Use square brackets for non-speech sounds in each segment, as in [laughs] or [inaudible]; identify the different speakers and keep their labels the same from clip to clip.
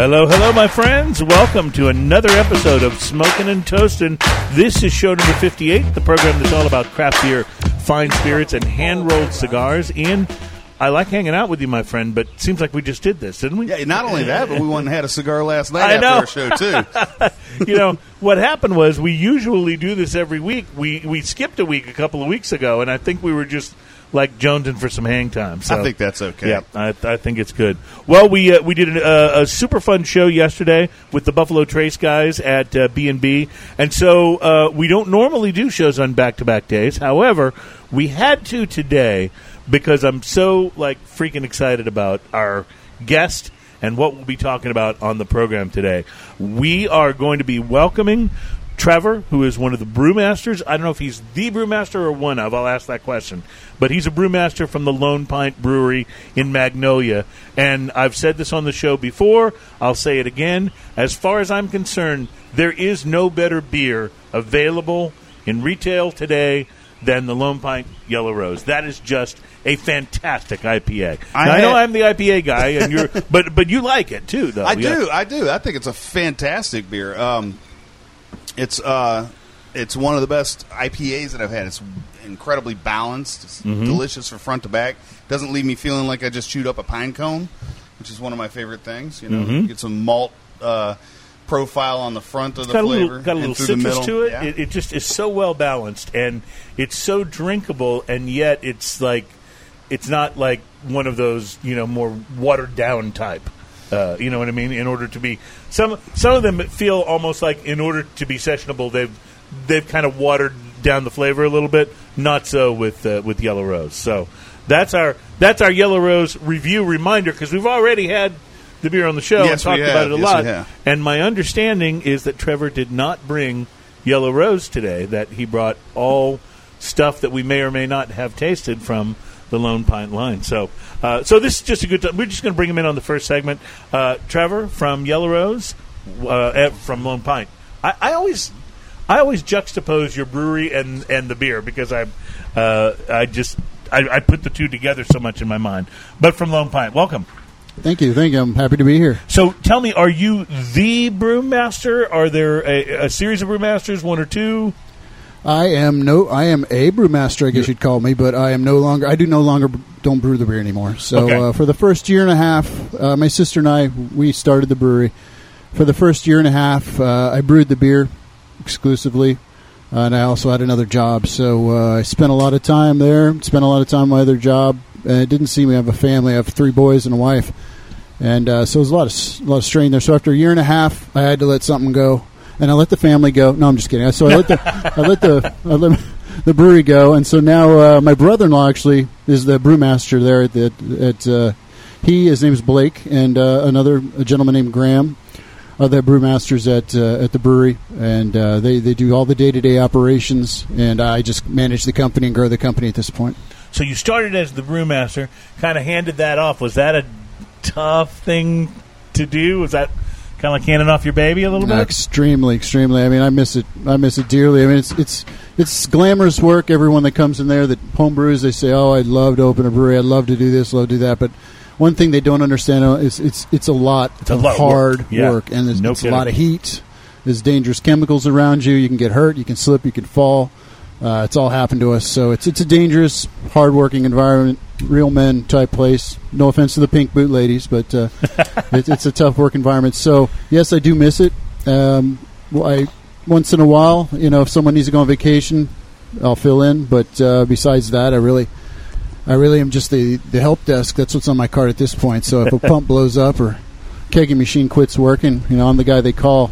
Speaker 1: Hello, hello, my friends. Welcome to another episode of Smoking and Toasting. This is show number 58, the program that's all about craft beer, fine spirits, and hand rolled cigars. Ian, I like hanging out with you, my friend, but it seems like we just did this, didn't we?
Speaker 2: Yeah, not only that, but we went and had a cigar last night
Speaker 1: I
Speaker 2: after
Speaker 1: know.
Speaker 2: our show too. [laughs]
Speaker 1: you know what happened was we usually do this every week. We we skipped a week a couple of weeks ago, and I think we were just like jonesing for some hang time. So
Speaker 2: I think that's okay.
Speaker 1: Yeah, I, I think it's good. Well, we uh, we did a, a super fun show yesterday with the Buffalo Trace guys at uh, B and B, and so uh, we don't normally do shows on back to back days. However, we had to today because I'm so like freaking excited about our guest and what we'll be talking about on the program today. We are going to be welcoming Trevor, who is one of the brewmasters. I don't know if he's the brewmaster or one of. I'll ask that question. But he's a brewmaster from the Lone Pint Brewery in Magnolia. And I've said this on the show before. I'll say it again. As far as I'm concerned, there is no better beer available in retail today than the Lone Pint Yellow Rose. That is just a fantastic IPA.
Speaker 2: I
Speaker 1: Now, I know I'm the IPA guy, and you're, [laughs] but but you like it too, though.
Speaker 2: I
Speaker 1: Yeah.
Speaker 2: do, I do. I think it's a fantastic beer. Um, it's uh, it's one of the best IPAs that I've had. It's incredibly balanced. It's
Speaker 1: Mm-hmm.
Speaker 2: delicious from front to back. Doesn't leave me feeling like I just chewed up a pine cone, which is one of my favorite things. You know,
Speaker 1: Mm-hmm.
Speaker 2: get some malt uh, profile on the front of the
Speaker 1: got a
Speaker 2: flavor,
Speaker 1: little, got a
Speaker 2: and
Speaker 1: little
Speaker 2: through the
Speaker 1: citrus
Speaker 2: middle.
Speaker 1: to it.
Speaker 2: Yeah.
Speaker 1: it. It just is so well balanced, and it's so drinkable, and yet it's like it's not like one of those you know more watered down type. Uh, you know what I mean? In order to be some some of them feel almost like in order to be sessionable, they've they've kind of watered down the flavor a little bit. Not so with uh, with Yellow Rose. So that's our that's our Yellow Rose review reminder because we've already had the beer on the show and
Speaker 2: Yes, we
Speaker 1: talked about it a
Speaker 2: Yes,
Speaker 1: lot. And my understanding is that Trevor did not bring Yellow Rose today, that he brought all stuff that we may or may not have tasted from the Lone Pint line. So uh, so this is just a good time. We're just going to bring him in on the first segment. Uh, Trevor from Yellow Rose, uh, from Lone Pint. I, I always. I always juxtapose your brewery and, and the beer because I uh, I just I, I put the two together so much in my mind. But from Lone Pint, welcome.
Speaker 3: Thank you. Thank you. I'm happy to be here.
Speaker 1: So tell me, are you the brewmaster? Are there a, a series of brewmasters, one or two?
Speaker 3: I am no, I am a brewmaster, I guess you'd call me, but I am no longer. I do no longer don't brew the beer anymore. So
Speaker 1: Okay.
Speaker 3: uh, for the first year and a half, uh, my sister and I we started the brewery. For the first year and a half, uh, I brewed the beer exclusively, uh, and I also had another job. So uh, I spent a lot of time there. Spent a lot of time on my other job. And it didn't seem to have a family. I have three boys and a wife, and uh, so it was a lot of a lot of strain there. So after a year and a half, I had to let something go, and I let the family go. No, I'm just kidding. So I let the I let the I let the brewery go, and so now uh, my brother-in-law actually is the brewmaster there at at uh, he his name is Blake, and uh, another gentleman named Graham are the brewmasters at uh, at the brewery, and uh, they they do all the day to day operations, and I just manage the company and grow the company at this point.
Speaker 1: So you started as the brewmaster, kind of handed that off. Was that a tough thing to do? Was that kind of like handing off your baby a little bit?
Speaker 3: extremely, extremely. I mean, I miss it. I miss it dearly. I mean, it's it's it's glamorous work. Everyone that comes in there that home brews, they say, "Oh, I'd love to open a brewery. I'd love to do this, love to do that." But one thing they don't understand is it's it's a lot
Speaker 1: It's a
Speaker 3: of
Speaker 1: lot
Speaker 3: hard
Speaker 1: work. Yeah.
Speaker 3: work, and there's
Speaker 1: No
Speaker 3: it's a lot of heat. There's dangerous chemicals around you. You can get hurt. You can slip. You can fall. Uh, it's all happened to us. So it's it's a dangerous, hard-working environment. Real men type place. No offense to the pink boot ladies, but uh, [laughs] it, it's a tough work environment. So yes, I do miss it. Um, I once in a while, you know, if someone needs to go on vacation, I'll fill in. But uh, besides that, I really, I really am just the the help desk. That's what's on my card at this point. So if a pump [laughs] blows up or kegging machine quits working, you know, I'm the guy they call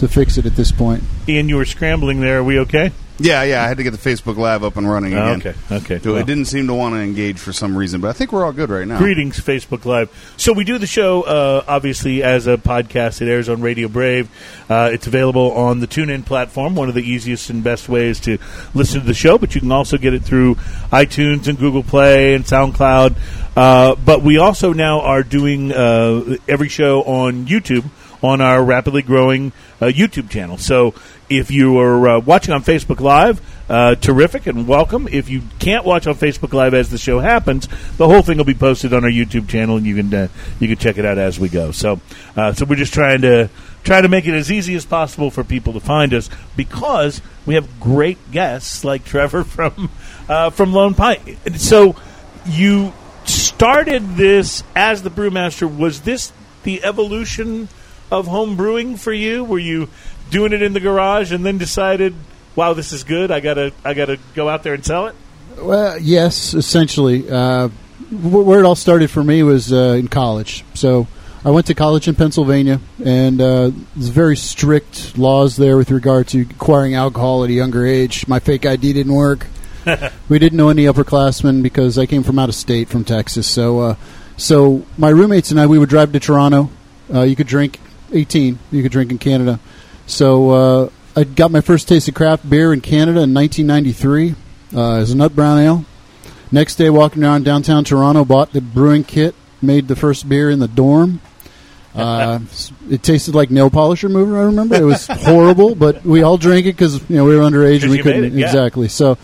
Speaker 3: to fix it at this point.
Speaker 1: Ian, you were scrambling there. Are we okay?
Speaker 2: Yeah, yeah. I had to get the Facebook Live up and running
Speaker 1: Oh,
Speaker 2: again.
Speaker 1: okay, okay.
Speaker 2: So
Speaker 1: Well.
Speaker 2: it didn't seem to want to engage for some reason, but I think we're all good right now.
Speaker 1: Greetings, Facebook Live. So we do the show, uh, obviously, as a podcast. It airs on Radio Brave. Uh, it's available on the TuneIn platform, one of the easiest and best ways to listen to the show. But you can also get it through iTunes and Google Play and SoundCloud. Uh, but we also now are doing uh, every show on YouTube on our rapidly growing uh, YouTube channel. So if you are uh, watching on Facebook Live, uh, terrific and welcome. If you can't watch on Facebook Live as the show happens, the whole thing will be posted on our YouTube channel, and you can uh, you can check it out as we go. So uh, so we're just trying to try to make it as easy as possible for people to find us because we have great guests like Trevor [laughs] from uh, from Lone Pint. So you started this as the brewmaster. Was this the evolution of home brewing for you? Were you doing it in the garage and then decided, "Wow, this is good. I gotta I gotta go out there and sell it."
Speaker 3: Well, yes, essentially. Uh, where it all started for me was uh, in college. So I went to college in Pennsylvania, and uh, there's very strict laws there with regard to acquiring alcohol at a younger age. My fake ID didn't work. [laughs] we didn't know any upperclassmen because I came from out of state, from Texas. So, uh, so my roommates and I, we would drive to Toronto. Uh, you could drink 18. You could drink in Canada. So uh, I got my first taste of craft beer in Canada in 1993. Uh, it was a nut brown ale. Next day, walking around downtown Toronto, bought the brewing kit, made the first beer in the dorm. [laughs] Uh, it tasted like nail polish remover. I remember it was [laughs] horrible, but we all drank it because you know we were underage and we couldn't
Speaker 1: it, yeah.
Speaker 3: exactly. So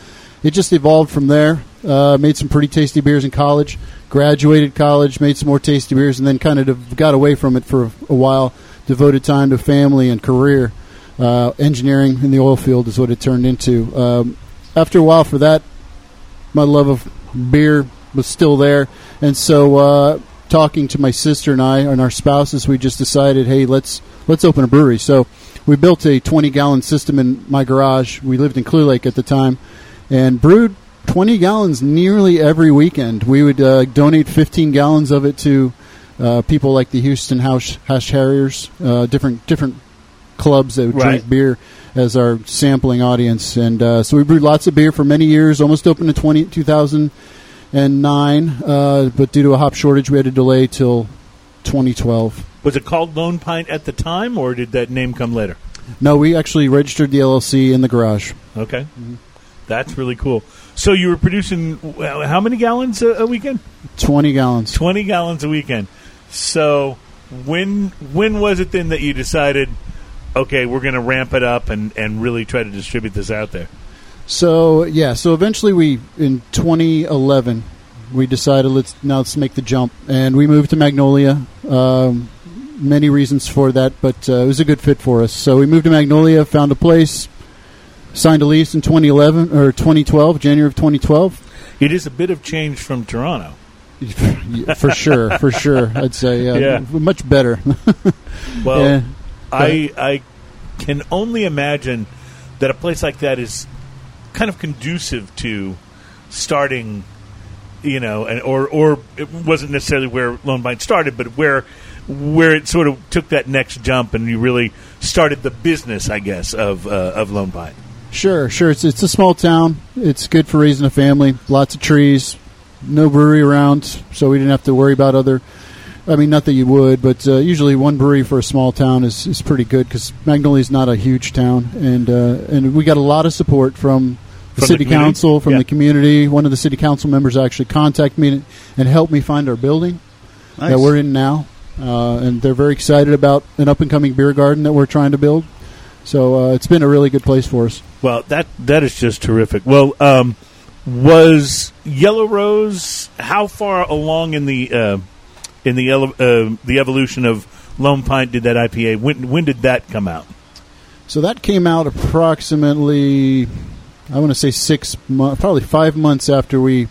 Speaker 3: it just evolved from there. Uh, made some pretty tasty beers in college. Graduated college, made some more tasty beers, and then kind of got away from it for a while. Devoted time to family and career. Uh, engineering in the oil field is what it turned into. Um, after a while, for that, my love of beer was still there, and so uh, talking to my sister and I and our spouses, we just decided, hey, let's let's open a brewery. So we built a 20 gallon system in my garage. We lived in Clear Lake at the time, and brewed 20 gallons nearly every weekend. We would uh, donate 15 gallons of it to uh, people like the Houston House Hash Harriers, uh, different different clubs that would
Speaker 1: Right.
Speaker 3: drink beer as our sampling audience. And uh, so we brewed lots of beer for many years, almost open to 20, 2009. Uh, but due to a hop shortage, we had to delay till 2012.
Speaker 1: Was it called Lone Pint at the time, or did that name come later?
Speaker 3: No, we actually registered the LLC in the garage.
Speaker 1: Okay, that's really cool. So you were producing how many gallons a, a weekend?
Speaker 3: 20 gallons.
Speaker 1: Twenty gallons a weekend. So when when was it then that you decided, okay, we're going to ramp it up and and really try to distribute this out there?
Speaker 3: So yeah, so eventually we in 2011 we decided let's now let's make the jump, and we moved to Magnolia. Um, many reasons for that, but uh, it was a good fit for us. So we moved to Magnolia, found a place, signed a lease in 2011 or 2012, January of 2012.
Speaker 1: It is a bit of change from Toronto.
Speaker 3: Yeah, [laughs] for sure, for sure, I'd say uh,
Speaker 1: Yeah.
Speaker 3: much better. [laughs]
Speaker 1: Well,
Speaker 3: Yeah.
Speaker 1: I I can only imagine that a place like that is kind of conducive to starting, you know, and or or it wasn't necessarily where Lone Pint started, but where where it sort of took that next jump and you really started the business, I guess, of uh, of Lone Pint.
Speaker 3: Sure, sure. It's it's a small town. It's good for raising a family. Lots of trees, no brewery around, so we didn't have to worry about other. I mean, not that you would, but uh, usually one brewery for a small town is, is pretty good because Magnolia is not a huge town, and uh, and we got a lot of support from
Speaker 1: From
Speaker 3: the
Speaker 1: the
Speaker 3: city
Speaker 1: community?
Speaker 3: council, from
Speaker 1: Yeah.
Speaker 3: the community. One of the city council members actually contacted me and helped me find our building
Speaker 2: Nice.
Speaker 3: that we're in now, uh, and they're very excited about an up and coming beer garden that we're trying to build. So uh, it's been a really good place for us.
Speaker 1: Well, that that is just terrific. Well, um, was Yellow Rose how far along in the uh, in the uh, the evolution of Lone Pint did that IPA? When when did that come out?
Speaker 3: So that came out approximately, I want to say six months, probably five months after we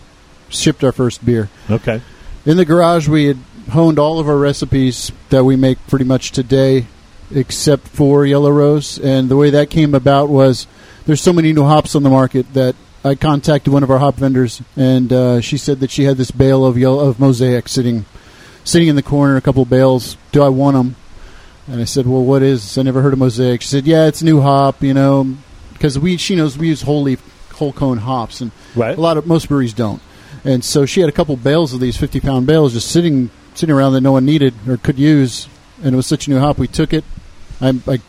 Speaker 3: shipped our first beer.
Speaker 1: Okay,
Speaker 3: In the garage, we had honed all of our recipes that we make pretty much today, except for Yellow Rose. And the way that came about was there's so many new hops on the market that I contacted one of our hop vendors, and uh, she said that she had this bale of yellow of mosaic sitting sitting in the corner, a couple bales. Do I want them? And I said, "Well, what is?" this? I never heard of mosaic. She said, "Yeah, it's new hop, you know, because we she knows we use whole leaf, whole cone hops, and
Speaker 1: right.
Speaker 3: a lot of most breweries don't." And so she had a couple bales of these fifty pound bales just sitting sitting around that no one needed or could use, and it was such a new hop. We took it. I, I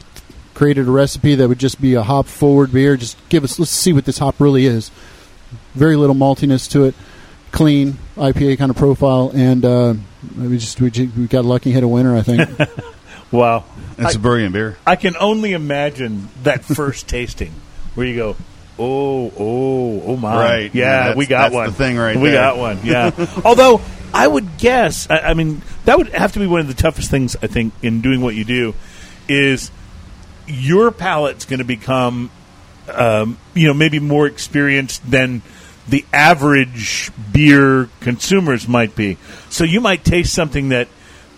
Speaker 3: created a recipe that would just be a hop forward beer. Just give us let's see what this hop really is. Very little maltiness to it, clean IPA kind of profile, and uh, we just we, we got lucky hit a winner. I think. [laughs]
Speaker 1: Wow.
Speaker 2: It's
Speaker 1: I,
Speaker 2: a brilliant beer.
Speaker 1: I can only imagine that first [laughs] tasting where you go, oh, oh, oh my.
Speaker 2: Right.
Speaker 1: Yeah,
Speaker 2: Yeah,
Speaker 1: we got
Speaker 2: that's
Speaker 1: one.
Speaker 2: the thing right
Speaker 1: We
Speaker 2: there.
Speaker 1: got one, yeah. [laughs] Although, I would guess, I, I mean, that would have to be one of the toughest things, I think, in doing what you do is your palate's going to become, um, you know, maybe more experienced than the average beer consumers might be. So you might taste something that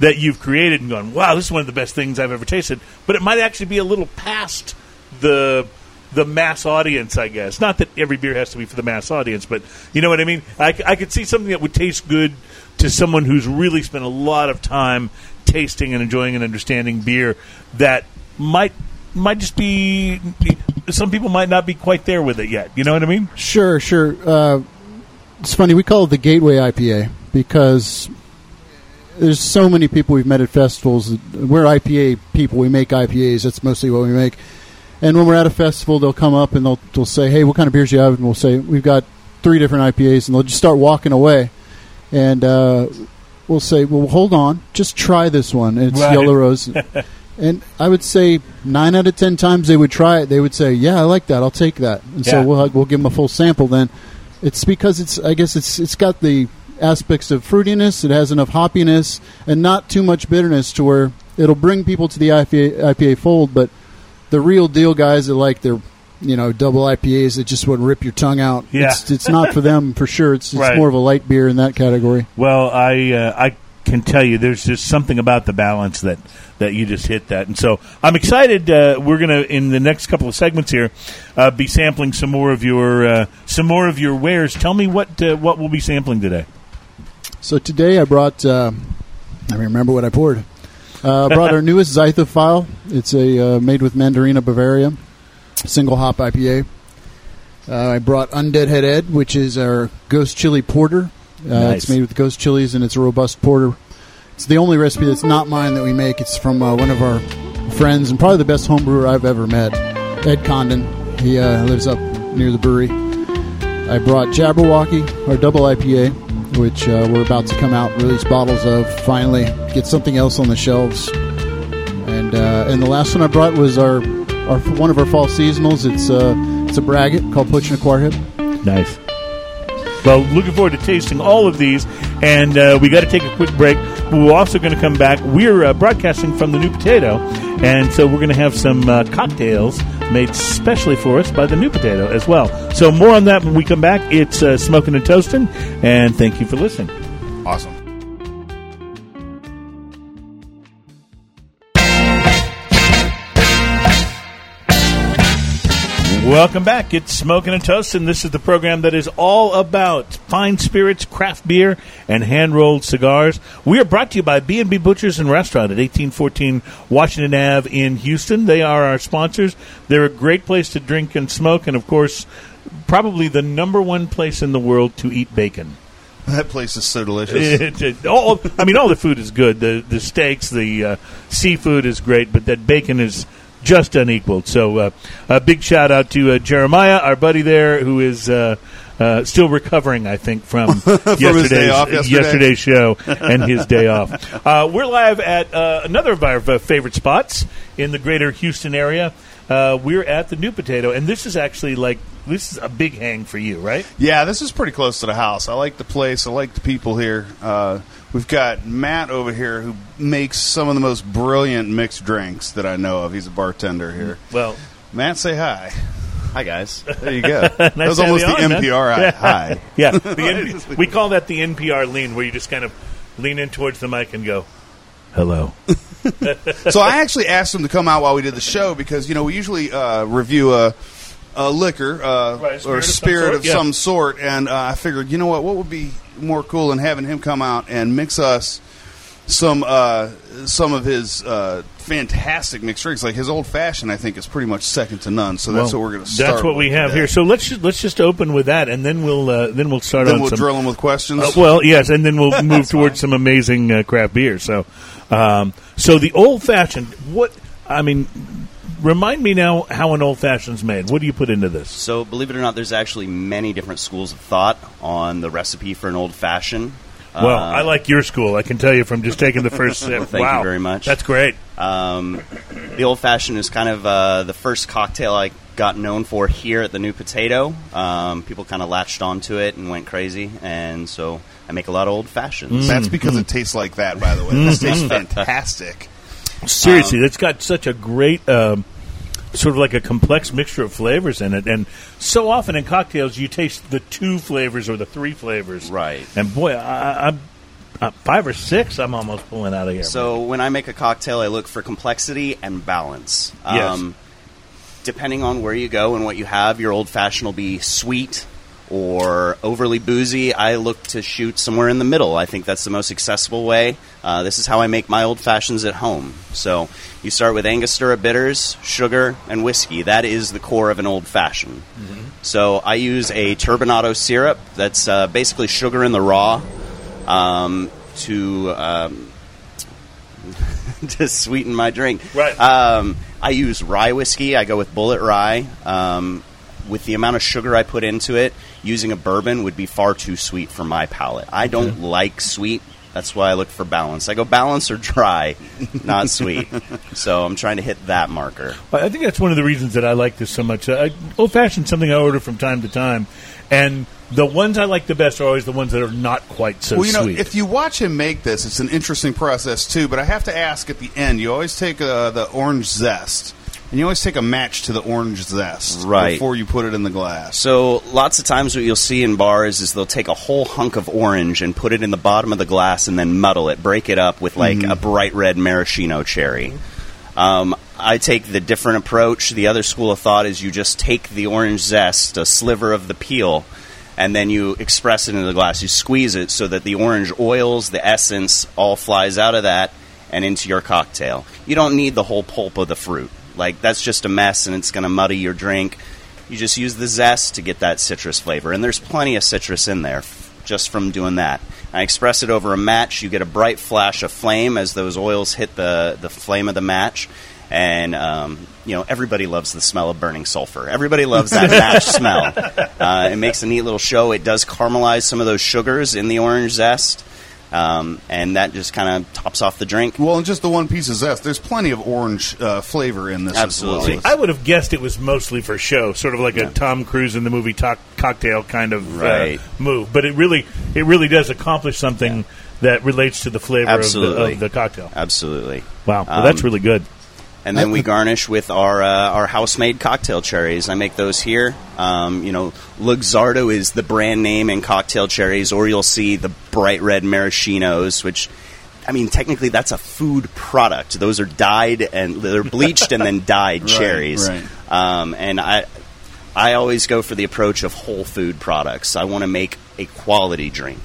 Speaker 1: that you've created and gone, "Wow, this is one of the best things I've ever tasted." But it might actually be a little past the the mass audience, I guess. Not that every beer has to be for the mass audience, but you know what I mean. I could see something that would taste good to someone who's really spent a lot of time tasting and enjoying and understanding beer that might might just be some people might not be quite there with it yet. You know what I mean?
Speaker 3: Sure, sure. Uh, it's funny. We call it the Gateway IPA because there's so many people we've met at festivals. We're IPA people. We make IPAs. That's mostly what we make. And when we're at a festival, they'll come up and they'll they'll say, "Hey, what kind of beers do you have?" And we'll say, "We've got three different IPAs," and they'll just start walking away. And uh, we'll say, "Well, hold on, just try this one. It's
Speaker 1: Right.
Speaker 3: Yellow Rose." [laughs] and I would say nine out of ten times they would try it. They would say, "Yeah, I like that. I'll take that." And so
Speaker 1: Yeah.
Speaker 3: we'll we'll give them a full sample. Then it's because it's I guess it's it's got the aspects of fruitiness. It has enough hoppiness and not too much bitterness to where it'll bring people to the IPA, IPA fold. But the real deal guys that like their you know double IPAs that just would rip your tongue out.
Speaker 1: Yeah.
Speaker 3: It's, it's not for them for sure. It's, it's
Speaker 1: Right.
Speaker 3: more of a light beer in that category.
Speaker 1: Well, I uh, I can tell you, there's just something about the balance that that you just hit that, and so I'm excited. Uh, we're gonna in the next couple of segments here uh, be sampling some more of your uh, some more of your wares. Tell me what uh, what we'll be sampling today.
Speaker 3: So today I brought. Uh, I remember what I poured. Uh, I brought our [laughs] newest Zythophile. It's a uh, made with Mandarina Bavaria, single hop IPA. Uh, I brought Undead Head Ed, which is our Ghost Chili Porter. Uh,
Speaker 1: Nice.
Speaker 3: It's made with ghost chilies and it's a robust porter. It's the only recipe that's not mine that we make. It's from uh, one of our friends and probably the best home brewer I've ever met, Ed Condon. He uh, lives up near the brewery. I brought Jabberwocky, our double IPA, which uh, we're about to come out release bottles of. Finally, get something else on the shelves. And uh, and the last one I brought was our our one of our fall seasonals. It's uh, it's a braggot called Pochanaquarhip.
Speaker 1: Nice. Well, looking forward to tasting all of these, and uh, we got to take a quick break. We're also going to come back. We're uh, broadcasting from the New Potato, and so we're going to have some uh, cocktails made specially for us by the New Potato as well. So more on that when we come back. It's uh, smoking and toasting, and thank you for listening.
Speaker 2: Awesome.
Speaker 1: Welcome back. It's Smoking and Toasting. This is the program that is all about fine spirits, craft beer, and hand-rolled cigars. We are brought to you by B&B Butchers and Restaurant at 1814 Washington Ave in Houston. They are our sponsors. They're a great place to drink and smoke, and of course, probably the number one place in the world to eat bacon.
Speaker 2: That place is so delicious. [laughs]
Speaker 1: It- it- all, I mean, all the food is good. The the steaks, the uh, seafood is great, but that bacon is just unequaled. So, uh, a big shout out to uh, Jeremiah, our buddy there, who is uh, uh, still recovering, I think, from, [laughs]
Speaker 2: his
Speaker 1: yesterday's
Speaker 2: yesterday.
Speaker 1: yesterday's show and his day off. [laughs] Uh, we're live at uh, another of our uh, favorite spots in the greater Houston area. Uh, we're at the New Potato, and this is actually like this is a big hang for you, right?
Speaker 2: Yeah, this is pretty close to the house. I like the place. I like the people here. We've got Matt over here who makes some of the most brilliant mixed drinks that I know of. He's a bartender here.
Speaker 1: Well,
Speaker 2: Matt, say hi.
Speaker 4: Hi guys. [laughs]
Speaker 2: There you go. that was almost the
Speaker 1: on.
Speaker 2: NPR hi. hi. [laughs]
Speaker 1: Yeah, [laughs] the NP- we call that the NPR lean, where you just kind of lean in towards the mic and go, "Hello."
Speaker 2: so I actually asked him to come out while we did the show because you know we usually uh, review a, a liquor uh,
Speaker 1: Right,
Speaker 2: or
Speaker 1: spirit of some sort,
Speaker 2: of
Speaker 1: yeah.
Speaker 2: some sort, and uh, I figured you know what what would be more cool than having him come out and mix us some uh, some of his uh, fantastic mixed drinks. Like his old fashioned, I think is pretty much second to none. So that's
Speaker 1: Well,
Speaker 2: what we're going to start.
Speaker 1: That's what we have
Speaker 2: today.
Speaker 1: here. So let's just, let's just open with that, and then we'll uh, then we'll start
Speaker 2: Then
Speaker 1: on
Speaker 2: we'll
Speaker 1: some.
Speaker 2: drill him with questions.
Speaker 1: Uh, well, yes, and then we'll [laughs] move towards some amazing uh, craft beer. So, um, so the old fashioned. What I mean, remind me now how an old fashioned's made. What do you put into this?
Speaker 4: So, believe it or not, there's actually many different schools of thought on the recipe for an old fashioned.
Speaker 1: Well,
Speaker 4: Uh,
Speaker 1: I like your school. I can tell you from just taking the first [laughs] sip.
Speaker 4: Thank you
Speaker 1: wow.
Speaker 4: very much.
Speaker 1: That's great.
Speaker 4: Um, the old fashioned is kind of uh, the first cocktail I got known for here at the New Potato. Um, people kind of latched onto it and went crazy, and so I make a lot of old fashions.
Speaker 2: That's because it tastes like that. By the way, this tastes [laughs] fantastic.
Speaker 1: Seriously,
Speaker 4: Um,
Speaker 1: it's got such a great, um, sort of like a complex mixture of flavors in it. And so often in cocktails, you taste the two flavors or the three flavors.
Speaker 4: Right.
Speaker 1: And boy, I, I, I'm uh, five or six. I'm almost pulling out of here.
Speaker 4: So when I make a cocktail, I look for complexity and balance. Um,
Speaker 1: Yes.
Speaker 4: Depending on where you go and what you have, your old fashioned will be sweet or overly boozy. I look to shoot somewhere in the middle. I think that's the most accessible way. Uh, this is how I make my old fashions at home. So you start with Angostura bitters, sugar, and whiskey. That is the core of an old fashioned. So I use a turbinado syrup that's uh, basically sugar in the raw um, to um, [laughs] to sweeten my drink.
Speaker 1: Right.
Speaker 4: Um, I use rye whiskey. I go with Bulleit rye. Um, with the amount of sugar I put into it, using a bourbon would be far too sweet for my palate. I don't like sweet. That's why I look for balance. I go balance or dry, not [laughs] sweet. So I'm trying to hit that marker.
Speaker 1: I think that's one of the reasons that I like this so much. Uh, Old fashioned something I order from time to time, and the ones I like the best are always the ones that are not quite so
Speaker 2: well, you know,
Speaker 1: sweet.
Speaker 2: if you watch him make this, it's an interesting process too. But I have to ask at the end, you always take uh, the orange zest, and you always take a match to the orange zest
Speaker 4: Right.
Speaker 2: before you put it in the glass.
Speaker 4: So lots of times what you'll see in bars is they'll take a whole hunk of orange and put it in the bottom of the glass and then muddle it, break it up with like a bright red maraschino cherry. Um, I take the different approach. The other school of thought is you just take the orange zest, a sliver of the peel, and then you express it into the glass. You squeeze it so that the orange oils, the essence, all flies out of that and into your cocktail. You don't need the whole pulp of the fruit. Like that's just a mess and it's going to muddy your drink. You just use the zest to get that citrus flavor, and there's plenty of citrus in there f- just from doing that. I express it over a match. You get a bright flash of flame as those oils hit the the flame of the match, and um, you know everybody loves the smell of burning sulfur. Everybody loves that [laughs] match smell. Uh, it makes a neat little show. It does caramelize some of those sugars in the orange zest, um, and that just kind of tops off the drink.
Speaker 2: Well, and just the one piece of zest. There's plenty of orange uh, flavor in this.
Speaker 4: Absolutely.
Speaker 2: As well.
Speaker 1: I would have guessed it was mostly for show, sort of like a Tom Cruise in the movie to- cocktail kind of
Speaker 4: Right.
Speaker 1: uh, move. But it really, it really does accomplish something that relates to the flavor of the,
Speaker 4: Absolutely.
Speaker 1: of the cocktail.
Speaker 4: Absolutely.
Speaker 1: Wow, well,
Speaker 4: Um,
Speaker 1: that's really good.
Speaker 4: And then we garnish with our uh, our house made cocktail cherries. I make those here. Um, you know, Luxardo is the brand name in cocktail cherries, or you'll see the bright red maraschinos, which. I mean, technically, that's a food product. Those are dyed and they're bleached and then [laughs] dyed
Speaker 2: Right,
Speaker 4: cherries.
Speaker 2: right.
Speaker 4: Um, and I, I always go for the approach of whole food products. I want to make a quality drink,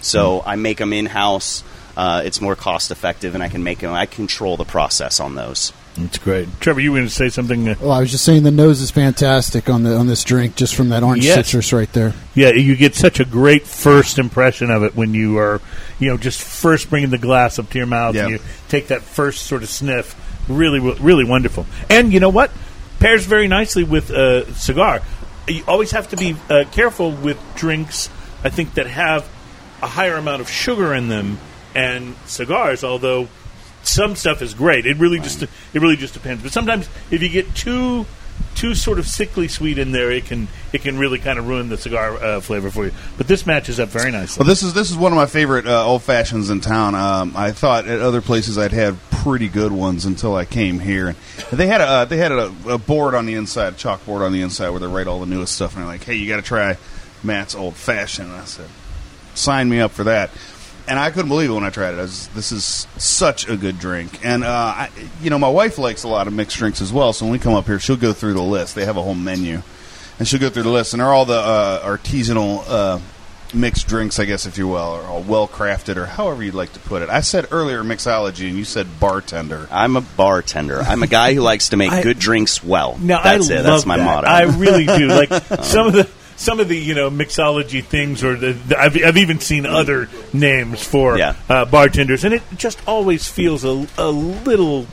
Speaker 4: so I make them in house. Uh, it's more cost effective, and I can make them. I control the process on those.
Speaker 1: That's great. Trevor, you were going to say something? Uh,
Speaker 3: Well, I was just saying the nose is fantastic on the on this drink, just from that orange
Speaker 1: Yes.
Speaker 3: citrus right there.
Speaker 1: yeah, you get such a great first impression of it when you are, you know, just first bringing the glass up to your mouth and you take that first sort of sniff. Really, really wonderful. And you know what? Pairs very nicely with a cigar. You always have to be uh, careful with drinks. I think that have a higher amount of sugar in them and cigars. Although some stuff is great, it really just it really just depends. But sometimes if you get too too sort of sickly sweet in there, it can it can really kind of ruin the cigar uh, flavor for you. But this matches up very nicely.
Speaker 2: Well, this is this is one of my favorite uh, old fashions in town. Um, I thought at other places I'd had pretty good ones until I came here. And they had a uh, they had a, a board on the inside, chalkboard on the inside, where they write all the newest stuff. And they're like, "Hey, you got to try Matt's old fashioned." I said, "Sign me up for that." And I couldn't believe it when I tried it. I was, this is such a good drink, and uh, I, you know, my wife likes a lot of mixed drinks as well. So when we come up here, she'll go through the list. They have a whole menu, and she'll go through the list, and they're all the uh, artisanal uh, mixed drinks, I guess, if you will, or all well crafted, or however you'd like to put it. I said earlier mixology, and you said bartender.
Speaker 4: I'm a bartender. I'm a guy who likes to make
Speaker 1: I-
Speaker 4: good drinks well.
Speaker 1: No,
Speaker 4: That's
Speaker 1: I
Speaker 4: it.
Speaker 1: love
Speaker 4: That's my
Speaker 1: that.
Speaker 4: motto.
Speaker 1: I really do. Like [laughs] some of the some of the you know mixology things, or the, the I've, I've even seen other names for
Speaker 4: Yeah.
Speaker 1: uh, bartenders, and it just always feels a, a little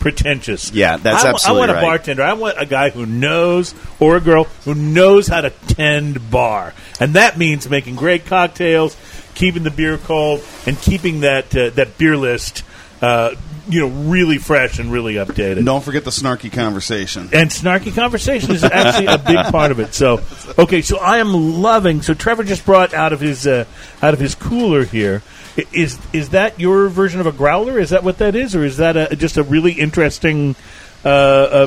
Speaker 1: pretentious.
Speaker 4: Yeah, that's
Speaker 1: I,
Speaker 4: absolutely
Speaker 1: I want a
Speaker 4: right.
Speaker 1: bartender. I want a guy who knows, or a girl who knows how to tend bar, and that means making great cocktails, keeping the beer cold and keeping that uh, that beer list, uh, you know, really fresh and really updated.
Speaker 2: And don't forget the snarky conversation.
Speaker 1: And snarky conversation is actually a big part of it. So, okay, so I am loving. So Trevor just brought out of his uh, out of his cooler here. Is is that your version of a growler? Is that what that is, or is that a, just a really interesting uh, uh,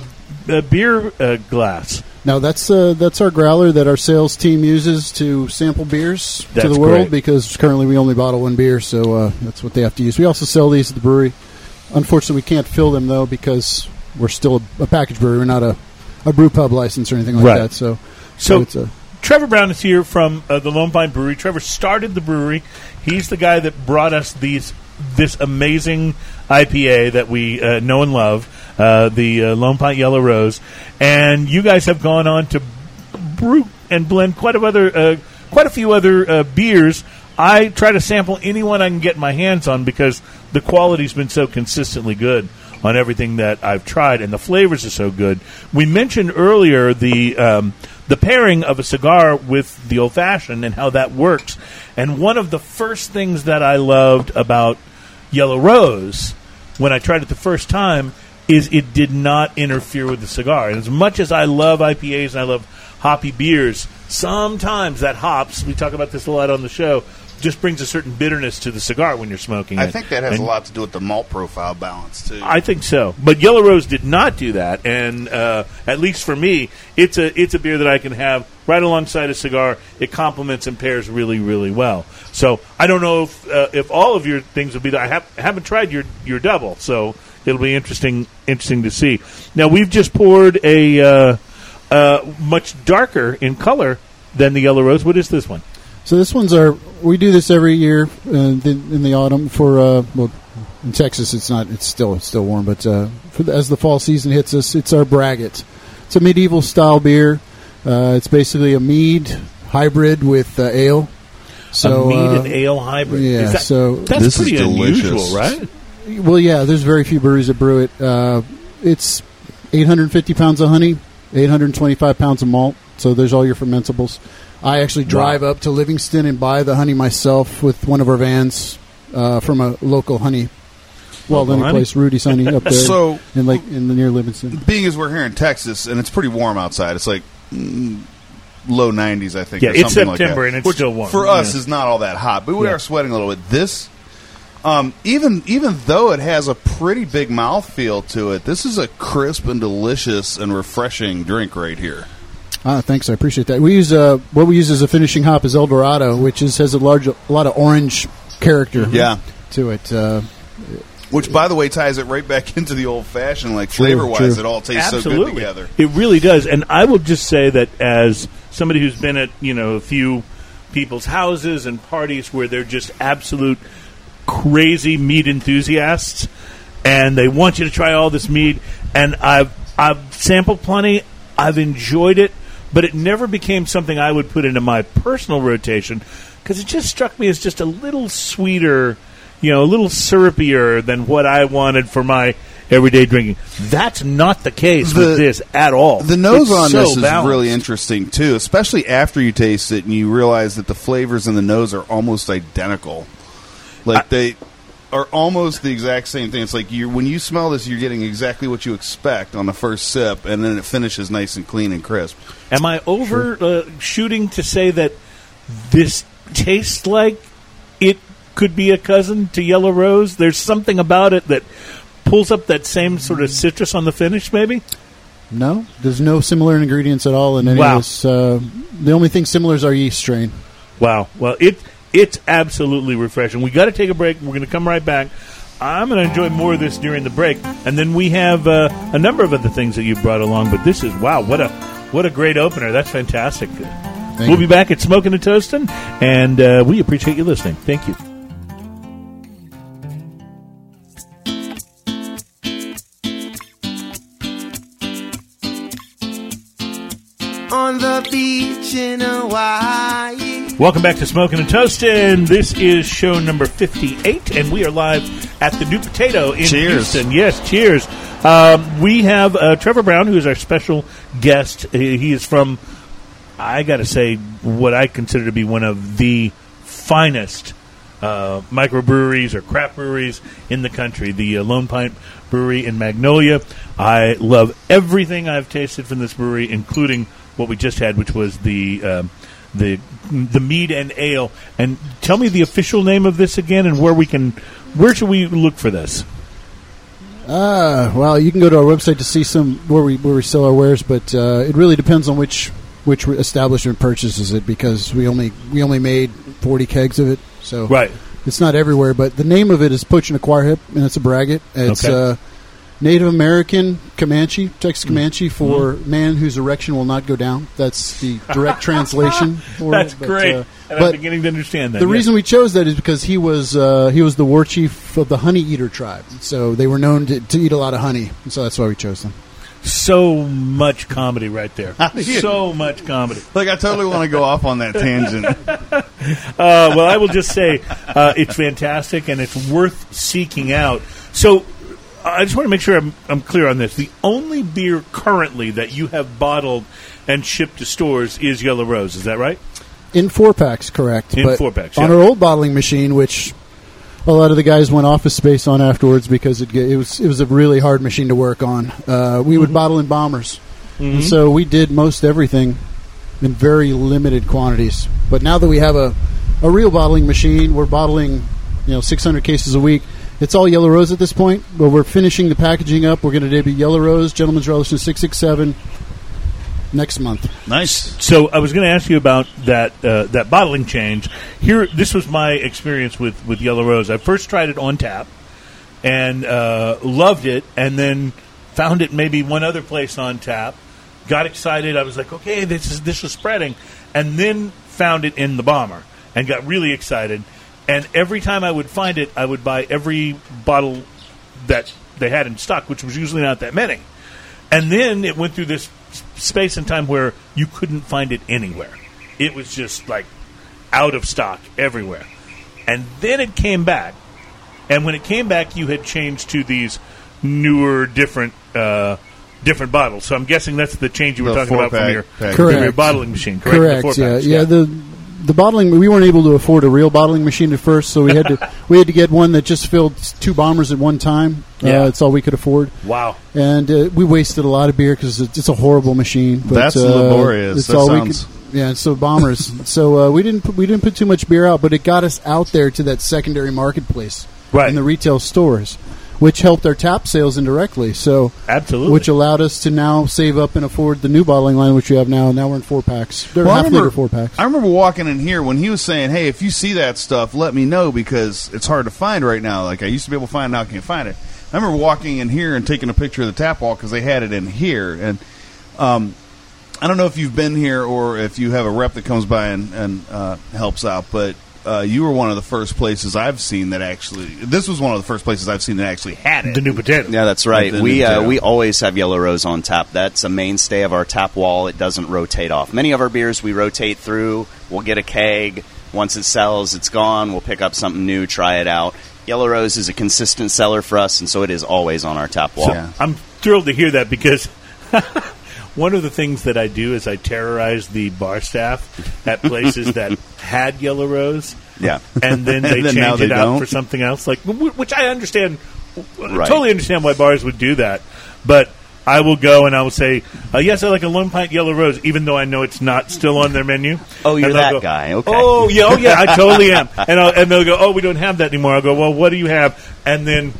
Speaker 1: uh, beer uh, glass?
Speaker 3: Now that's uh, that's our growler that our sales team uses to sample beers
Speaker 1: That's
Speaker 3: to the world
Speaker 1: great.
Speaker 3: because currently we only bottle one beer, so uh, that's what they have to use. We also sell these at the brewery. Unfortunately, we can't fill them though because we're still a, a package brewery. We're not a, a brew pub license or anything like
Speaker 1: Right.
Speaker 3: that. So,
Speaker 1: So-
Speaker 3: it's a
Speaker 1: Trevor Brown is here from uh, the Lone Pint Brewery. Trevor started the brewery. He's the guy that brought us these this amazing IPA that we uh, know and love, uh, the uh, Lone Pint Yellow Rose. And you guys have gone on to brew and blend quite a other uh, quite a few other uh, beers. I try to sample anyone I can get my hands on because the quality's been so consistently good on everything that I've tried, and the flavors are so good. We mentioned earlier the um, the pairing of a cigar with the old fashioned and how that works. And one of the first things that I loved about Yellow Rose when I tried it the first time is it did not interfere with the cigar. And as much as I love IPAs and I love hoppy beers, sometimes that hops, we talk about this a lot on the show, just brings a certain bitterness to the cigar when you're smoking
Speaker 2: I
Speaker 1: it.
Speaker 2: think that has
Speaker 1: And
Speaker 2: a lot to do with the malt profile balance too.
Speaker 1: I think so, but Yellow Rose did not do that, and uh, at least for me, it's a it's a beer that I can have right alongside a cigar. It complements and pairs really, really well. So I don't know if uh, if all of your things will be there. I have, haven't tried your your double, so it'll be interesting interesting to see. Now we've just poured a uh, uh, much darker in color than the Yellow Rose. What is this one?
Speaker 3: So this one's our. We do this every year uh, in, in the autumn for uh, well, in Texas it's not. It's still it's still warm, but uh, for the, as the fall season hits us, it's our braggot. It's a medieval style beer. Uh, it's basically a mead hybrid with uh, ale. So
Speaker 1: a mead
Speaker 3: uh,
Speaker 1: and ale hybrid.
Speaker 3: yeah,
Speaker 1: Is that-
Speaker 3: so-
Speaker 1: that's
Speaker 2: This is
Speaker 1: pretty
Speaker 2: delicious.
Speaker 1: unusual, right?
Speaker 3: Well, yeah, there's very few breweries that brew it. Uh, it's 850 pounds of honey, 825 pounds of malt. So there's all your fermentables. I actually drive up to Livingston and buy the honey myself with one of our vans uh, from a local honey. Well,
Speaker 1: Local
Speaker 3: any
Speaker 1: honey?
Speaker 3: place, Rudy's Honey up [laughs] there
Speaker 2: So-
Speaker 3: in like in the near Livingston.
Speaker 2: Being as we're here in Texas and it's pretty warm outside, it's like mm, low 90s, I think.
Speaker 1: Yeah,
Speaker 2: or
Speaker 1: it's
Speaker 2: something like
Speaker 1: September
Speaker 2: that,
Speaker 1: and it's
Speaker 2: which
Speaker 1: still warm,
Speaker 2: For us,
Speaker 1: yeah.
Speaker 2: is not all that hot, but we
Speaker 1: Yeah.
Speaker 2: are sweating a little bit. This, um, even even though it has a pretty big mouthfeel to it, this is a crisp and delicious and refreshing drink right here.
Speaker 3: Ah, thanks, I appreciate that. We use uh, what we use as a finishing hop is El Dorado, which is has a large a lot of orange character
Speaker 2: Yeah.
Speaker 3: to it. Uh,
Speaker 2: Which, by the way, ties it right back [laughs] into the old fashioned, like flavor wise,
Speaker 3: true.
Speaker 2: it all tastes so
Speaker 1: Absolutely.
Speaker 2: good together.
Speaker 1: It really does. And I will just say that as somebody who's been at, you know, a few people's houses and parties where they're just absolute crazy mead enthusiasts and they want you to try all this mead and I've I've sampled plenty, I've enjoyed it, but it never became something I would put into my personal rotation because it just struck me as just a little sweeter, you know, a little syrupier than what I wanted for my everyday drinking. That's not the case
Speaker 2: The-
Speaker 1: with this at all.
Speaker 2: The nose
Speaker 1: It's
Speaker 2: on
Speaker 1: so
Speaker 2: this is
Speaker 1: balanced.
Speaker 2: really interesting too, especially after you taste it and you realize that the flavors in the nose are almost identical. Like they are almost the exact same thing. It's like you when you smell this, you're getting exactly what you expect on the first sip, and then it finishes nice and clean and crisp.
Speaker 1: Am I over uh, shooting to say that this tastes like it could be a cousin to Yellow Rose? There's something about it that pulls up that same sort of citrus on the finish, maybe.
Speaker 3: no, there's no similar ingredients at all in any
Speaker 1: Wow.
Speaker 3: of this. Uh, the only thing similar is our yeast strain.
Speaker 1: Wow. Well, it it's absolutely refreshing. We got to take a break. We're going to come right back. I'm going to enjoy more of this during the break, and then we have uh, a number of other things that you brought along. But this is wow, what a what a great opener! That's fantastic. we'll
Speaker 3: you.
Speaker 1: be back at Smoking and Toasting, and uh, we appreciate you listening. Thank you.
Speaker 5: on the beach in Hawaii.
Speaker 1: Welcome back to Smoking and Toasting. This is show number 58, and we are live at the New Potato in
Speaker 2: Cheers.
Speaker 1: Houston. Yes, cheers. Um, we have uh, Trevor Brown, who is our special guest. He is from, I got to say, what I consider to be one of the finest uh, microbreweries or craft breweries in the country. The uh, Lone Pint Brewery in Magnolia. I love everything I've tasted from this brewery, including what we just had, which was the um, the the mead and ale. And tell me the official name of this again, and where we can where should we look for this?
Speaker 3: Uh, well, you can go to our website to see some where we where we sell our wares, but uh, it really depends on which which establishment purchases it because we only we only made forty kegs of it, so
Speaker 1: Right.
Speaker 3: It's not everywhere, but the name of it is Pochanaquarhip, and it's a braggot. It's
Speaker 1: Okay.
Speaker 3: uh, Native American Comanche,
Speaker 1: Mm.
Speaker 3: Texas Comanche for man whose erection will not go down. That's the direct [laughs] translation. For
Speaker 1: That's
Speaker 3: it, but,
Speaker 1: great.
Speaker 3: uh,
Speaker 1: and I'm
Speaker 3: but
Speaker 1: beginning to understand that.
Speaker 3: the
Speaker 1: yes.
Speaker 3: reason we chose that is because he was uh, he was the war chief of the honey eater tribe, so they were known to, to eat a lot of honey, so that's why we chose them.
Speaker 1: so much comedy right there. [laughs] so much comedy.
Speaker 2: Like I totally want to go off on that tangent. [laughs]
Speaker 1: Uh, well, I will just say uh, it's fantastic and it's worth seeking out. So I just want to make sure I'm, I'm clear on this. The only beer currently that you have bottled and shipped to stores is Yellow Rose. Is that right?
Speaker 3: In four packs, correct?
Speaker 1: In
Speaker 3: but
Speaker 1: four packs,
Speaker 3: On
Speaker 1: yeah.
Speaker 3: our old bottling machine, which a lot of the guys went office space on afterwards because it, it was it was a really hard machine to work on. Uh, we
Speaker 1: Mm-hmm.
Speaker 3: would bottle in bombers, and so we did most everything in very limited quantities. But now that we have a a real bottling machine, we're bottling you know 600 cases a week. It's all Yellow Rose at this point, but we're finishing the packaging up. We're going to debut Yellow Rose, Gentleman's Relish, and 667 next month.
Speaker 2: Nice.
Speaker 1: So I was going to ask you about that uh, that bottling change. Here, this was my experience with with Yellow Rose. I first tried it on tap and uh, loved it, and then found it maybe one other place on tap. Got excited. I was like, okay, this is this is spreading, and then found it in the bomber and got really excited. And every time I would find it, I would buy every bottle that they had in stock, which was usually not that many. And then it went through this space and time where you couldn't find it anywhere. It was just like out of stock everywhere. And then it came back. And when it came back, you had changed to these newer, different, uh, different bottles. So I'm guessing that's the change you were
Speaker 2: The
Speaker 1: talking about from
Speaker 2: four-pack
Speaker 1: your,
Speaker 2: pack.
Speaker 1: from your bottling machine. Correct.
Speaker 3: Correct. Yeah,
Speaker 1: four-packs,
Speaker 3: yeah. The the bottling we weren't able to afford a real bottling machine at first, so we had to [laughs] we had to get one that just filled two bombers at one time.
Speaker 1: Yeah.
Speaker 3: Uh, that's all we could afford,
Speaker 1: wow.
Speaker 3: and uh, we wasted a lot of beer because it's, it's a horrible machine. But,
Speaker 2: That's
Speaker 3: uh,
Speaker 2: laborious.
Speaker 3: It's
Speaker 2: That
Speaker 3: all
Speaker 2: sounds-
Speaker 3: we could. Yeah, so bombers. [laughs] so uh, we didn't put, we didn't put too much beer out, but it got us out there to that secondary marketplace
Speaker 1: Right.
Speaker 3: in the retail stores, which helped our tap sales indirectly. So
Speaker 1: Absolutely.
Speaker 3: which allowed us to now save up and afford the new bottling line, which we have now. Now we're in four packs. They're
Speaker 2: Well, I
Speaker 3: half
Speaker 2: remember,
Speaker 3: liter four packs.
Speaker 2: I remember walking in here when he was saying, "Hey, if you see that stuff, let me know because it's hard to find right now. Like I used to be able to find, now I can't find it." I remember walking in here and taking a picture of the tap wall because they had it in here, and um, I don't know if you've been here or if you have a rep that comes by and, and uh, helps out, but. Uh, you were one of the first places I've seen that actually. This was one of the first places I've seen that actually had it.
Speaker 1: the new potato.
Speaker 4: Yeah, that's right.
Speaker 2: Like the
Speaker 4: We uh, we always have Yellow Rose on tap. That's a mainstay of our tap wall. It doesn't rotate off. Many of our beers we rotate through. We'll get a keg. Once it sells, it's gone. We'll pick up something new, try it out. Yellow Rose is a consistent seller for us, and so it is always on our tap wall.
Speaker 2: Yeah.
Speaker 1: I'm thrilled to hear that because [laughs] one of the things that I do is I terrorize the bar staff at places that [laughs] had Yellow Rose,
Speaker 4: Yeah.
Speaker 1: and then [laughs] they
Speaker 2: And then
Speaker 1: change
Speaker 2: they
Speaker 1: it out
Speaker 2: don't?
Speaker 1: for something else. Like, which I understand,
Speaker 4: Right.
Speaker 1: totally understand why bars would do that, but. I will go and I will say, uh, yes, I like a lone pint yellow rose, even though I know it's not still on their menu.
Speaker 4: Oh, you're that
Speaker 1: go,
Speaker 4: guy. Okay.
Speaker 1: Oh, yeah, oh, yeah, I [laughs] totally am. And, I'll, and they'll go, oh, we don't have that anymore. I'll go, well, what do you have? And then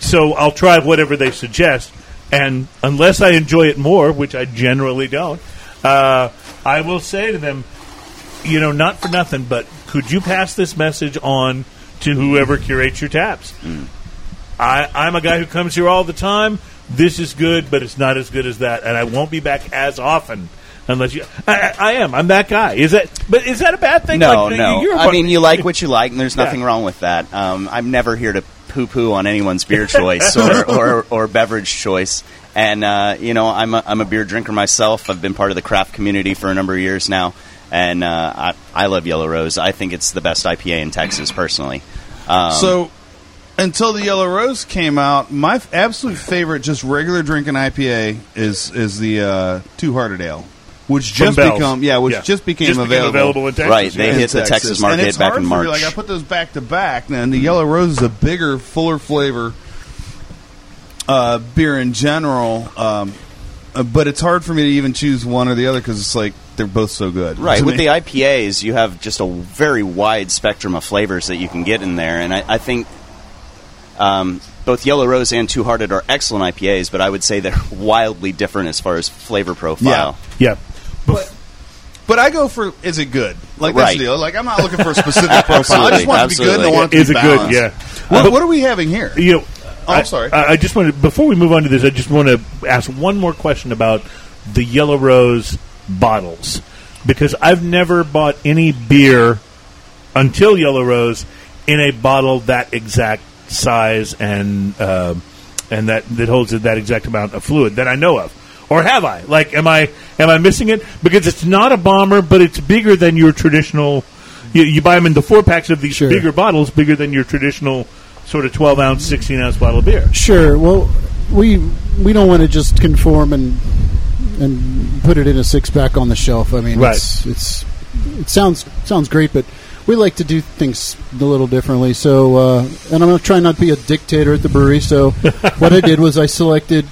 Speaker 1: so I'll try whatever they suggest, and unless I enjoy it more, which I generally don't, uh, I will say to them, you know, not for nothing, but could you pass this message on to whoever curates your taps? I, I'm a guy who comes here all the time. This is good, but it's not as good as that, and I won't be back as often unless you. I, I am. I'm that guy. Is that? But is that a bad thing?
Speaker 4: No,
Speaker 1: Like,
Speaker 4: no.
Speaker 1: you're
Speaker 4: I mean, you like what you like, and there's
Speaker 1: Yeah.
Speaker 4: nothing wrong with that. Um, I'm never here to poo-poo on anyone's beer choice or, [laughs] or, or beverage choice. And uh, you know, I'm a, I'm a beer drinker myself. I've been part of the craft community for a number of years now, and uh, I, I love Yellow Rose. I think it's the best IPA in Texas, personally. Um,
Speaker 2: So until the Yellow Rose came out, my f- absolute favorite, just regular drinking IPA, is is the uh, Two Hearted Ale, which just
Speaker 1: Bell's.
Speaker 2: become yeah, which
Speaker 1: Yeah.
Speaker 2: just became
Speaker 1: Just became
Speaker 2: available.
Speaker 1: available in Texas.
Speaker 4: Right, they
Speaker 1: yeah.
Speaker 2: in
Speaker 4: hit the Texas market
Speaker 2: and it's
Speaker 4: back
Speaker 2: hard
Speaker 4: in
Speaker 2: for me,
Speaker 4: March.
Speaker 2: Like I put those back to back, and the Yellow Rose is a bigger, fuller flavor uh, beer in general. Um, uh, but it's hard for me to even choose one or the other because it's like they're both so good.
Speaker 4: Right. With
Speaker 2: me.
Speaker 4: the IPAs, you have just a very wide spectrum of flavors that you can get in there, and I, I think um, both Yellow Rose and Two Hearted are excellent IPAs, but I would say they're [laughs] wildly different as far as flavor profile.
Speaker 1: Yeah. Yeah.
Speaker 2: But, but I go for is it good? Like that's
Speaker 4: Right.
Speaker 2: the deal. Like I'm not looking for a specific [laughs] profile. I just
Speaker 4: Absolutely,
Speaker 2: want it to be good and I
Speaker 4: absolutely.
Speaker 2: want it to
Speaker 1: Is
Speaker 2: be
Speaker 1: it good? Yeah.
Speaker 2: What,
Speaker 1: But-
Speaker 2: what are we having here?
Speaker 1: you know,
Speaker 2: Oh, I'm sorry.
Speaker 1: I, I just want to before we move on to this, I just want to ask one more question about the Yellow Rose bottles because I've never bought any beer until Yellow Rose in a bottle that exact size and uh, and that that holds that exact amount of fluid that I know of. Or have I? Like, am I am I missing it? Because it's not a bomber, but it's bigger than your traditional. You, you buy them in the four packs of these
Speaker 3: Sure.
Speaker 1: bigger bottles, bigger than your traditional sort of twelve ounce, sixteen ounce bottle of beer.
Speaker 3: Sure. Well, we we don't want to just conform and and put it in a six pack on the shelf. I mean,
Speaker 1: Right.
Speaker 3: it's, it's it sounds sounds great, but we like to do things a little differently. So, uh, and I'm going to try not to be a dictator at the brewery. So, [laughs] what I did was I selected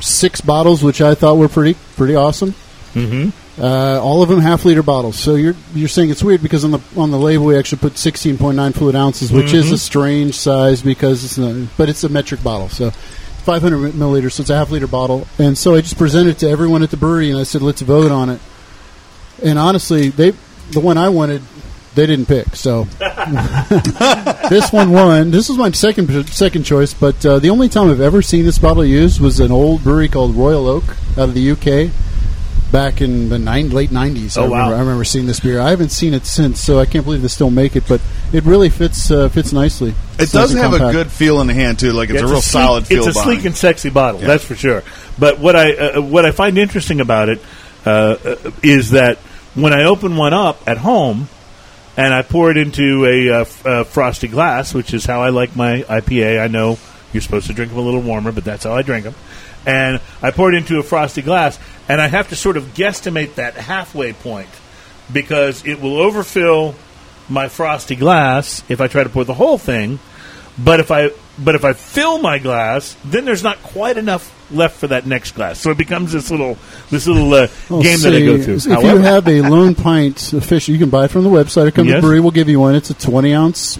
Speaker 3: six bottles, which I thought were pretty pretty awesome.
Speaker 1: Mm-hmm.
Speaker 3: Uh, all of them half liter bottles. So you're you're saying it's weird because on the on the label we actually put 16.9 fluid ounces, which is a strange size because it's not, but it's a metric bottle. So 500 milliliters, so it's a half liter bottle. And so I just presented to everyone at the brewery, and I said, let's vote on it. And honestly, they the one I wanted, they didn't pick. So [laughs] this one won. This was my second second choice, but uh, the only time I've ever seen this bottle used was an old brewery called Royal Oak out of the UK back in the nine, late 90s.
Speaker 1: Oh,
Speaker 3: I,
Speaker 1: wow.
Speaker 3: remember, I remember seeing this beer. I haven't seen it since, so I can't believe they still make it, but it really fits uh, fits nicely.
Speaker 2: It
Speaker 3: It's
Speaker 2: does
Speaker 3: nice and
Speaker 2: have a good feel in the hand too. Like it's
Speaker 1: Yeah,
Speaker 2: a real
Speaker 1: sleek-
Speaker 2: solid feel.
Speaker 1: It's a
Speaker 2: behind.
Speaker 1: sleek and sexy bottle, that's for sure. But what I uh, what I find interesting about it uh, uh, is that when I open one up at home and I pour it into a, uh, f- uh, frosty glass, which is how I like my IPA. I know you're supposed to drink them a little warmer, but that's how I drink them. And I pour it into a frosty glass, and I have to sort of guesstimate that halfway point because it will overfill my frosty glass if I try to pour the whole thing. But if I but if I fill my glass, then there's not quite enough left for that next glass. So it becomes this little this little uh,
Speaker 3: Well,
Speaker 1: game that I go
Speaker 3: see,
Speaker 1: through.
Speaker 3: If you have a lone pint official, you can buy it from the website or come to
Speaker 1: Yes.
Speaker 3: the brewery. We'll give you one. It's a 20 ounce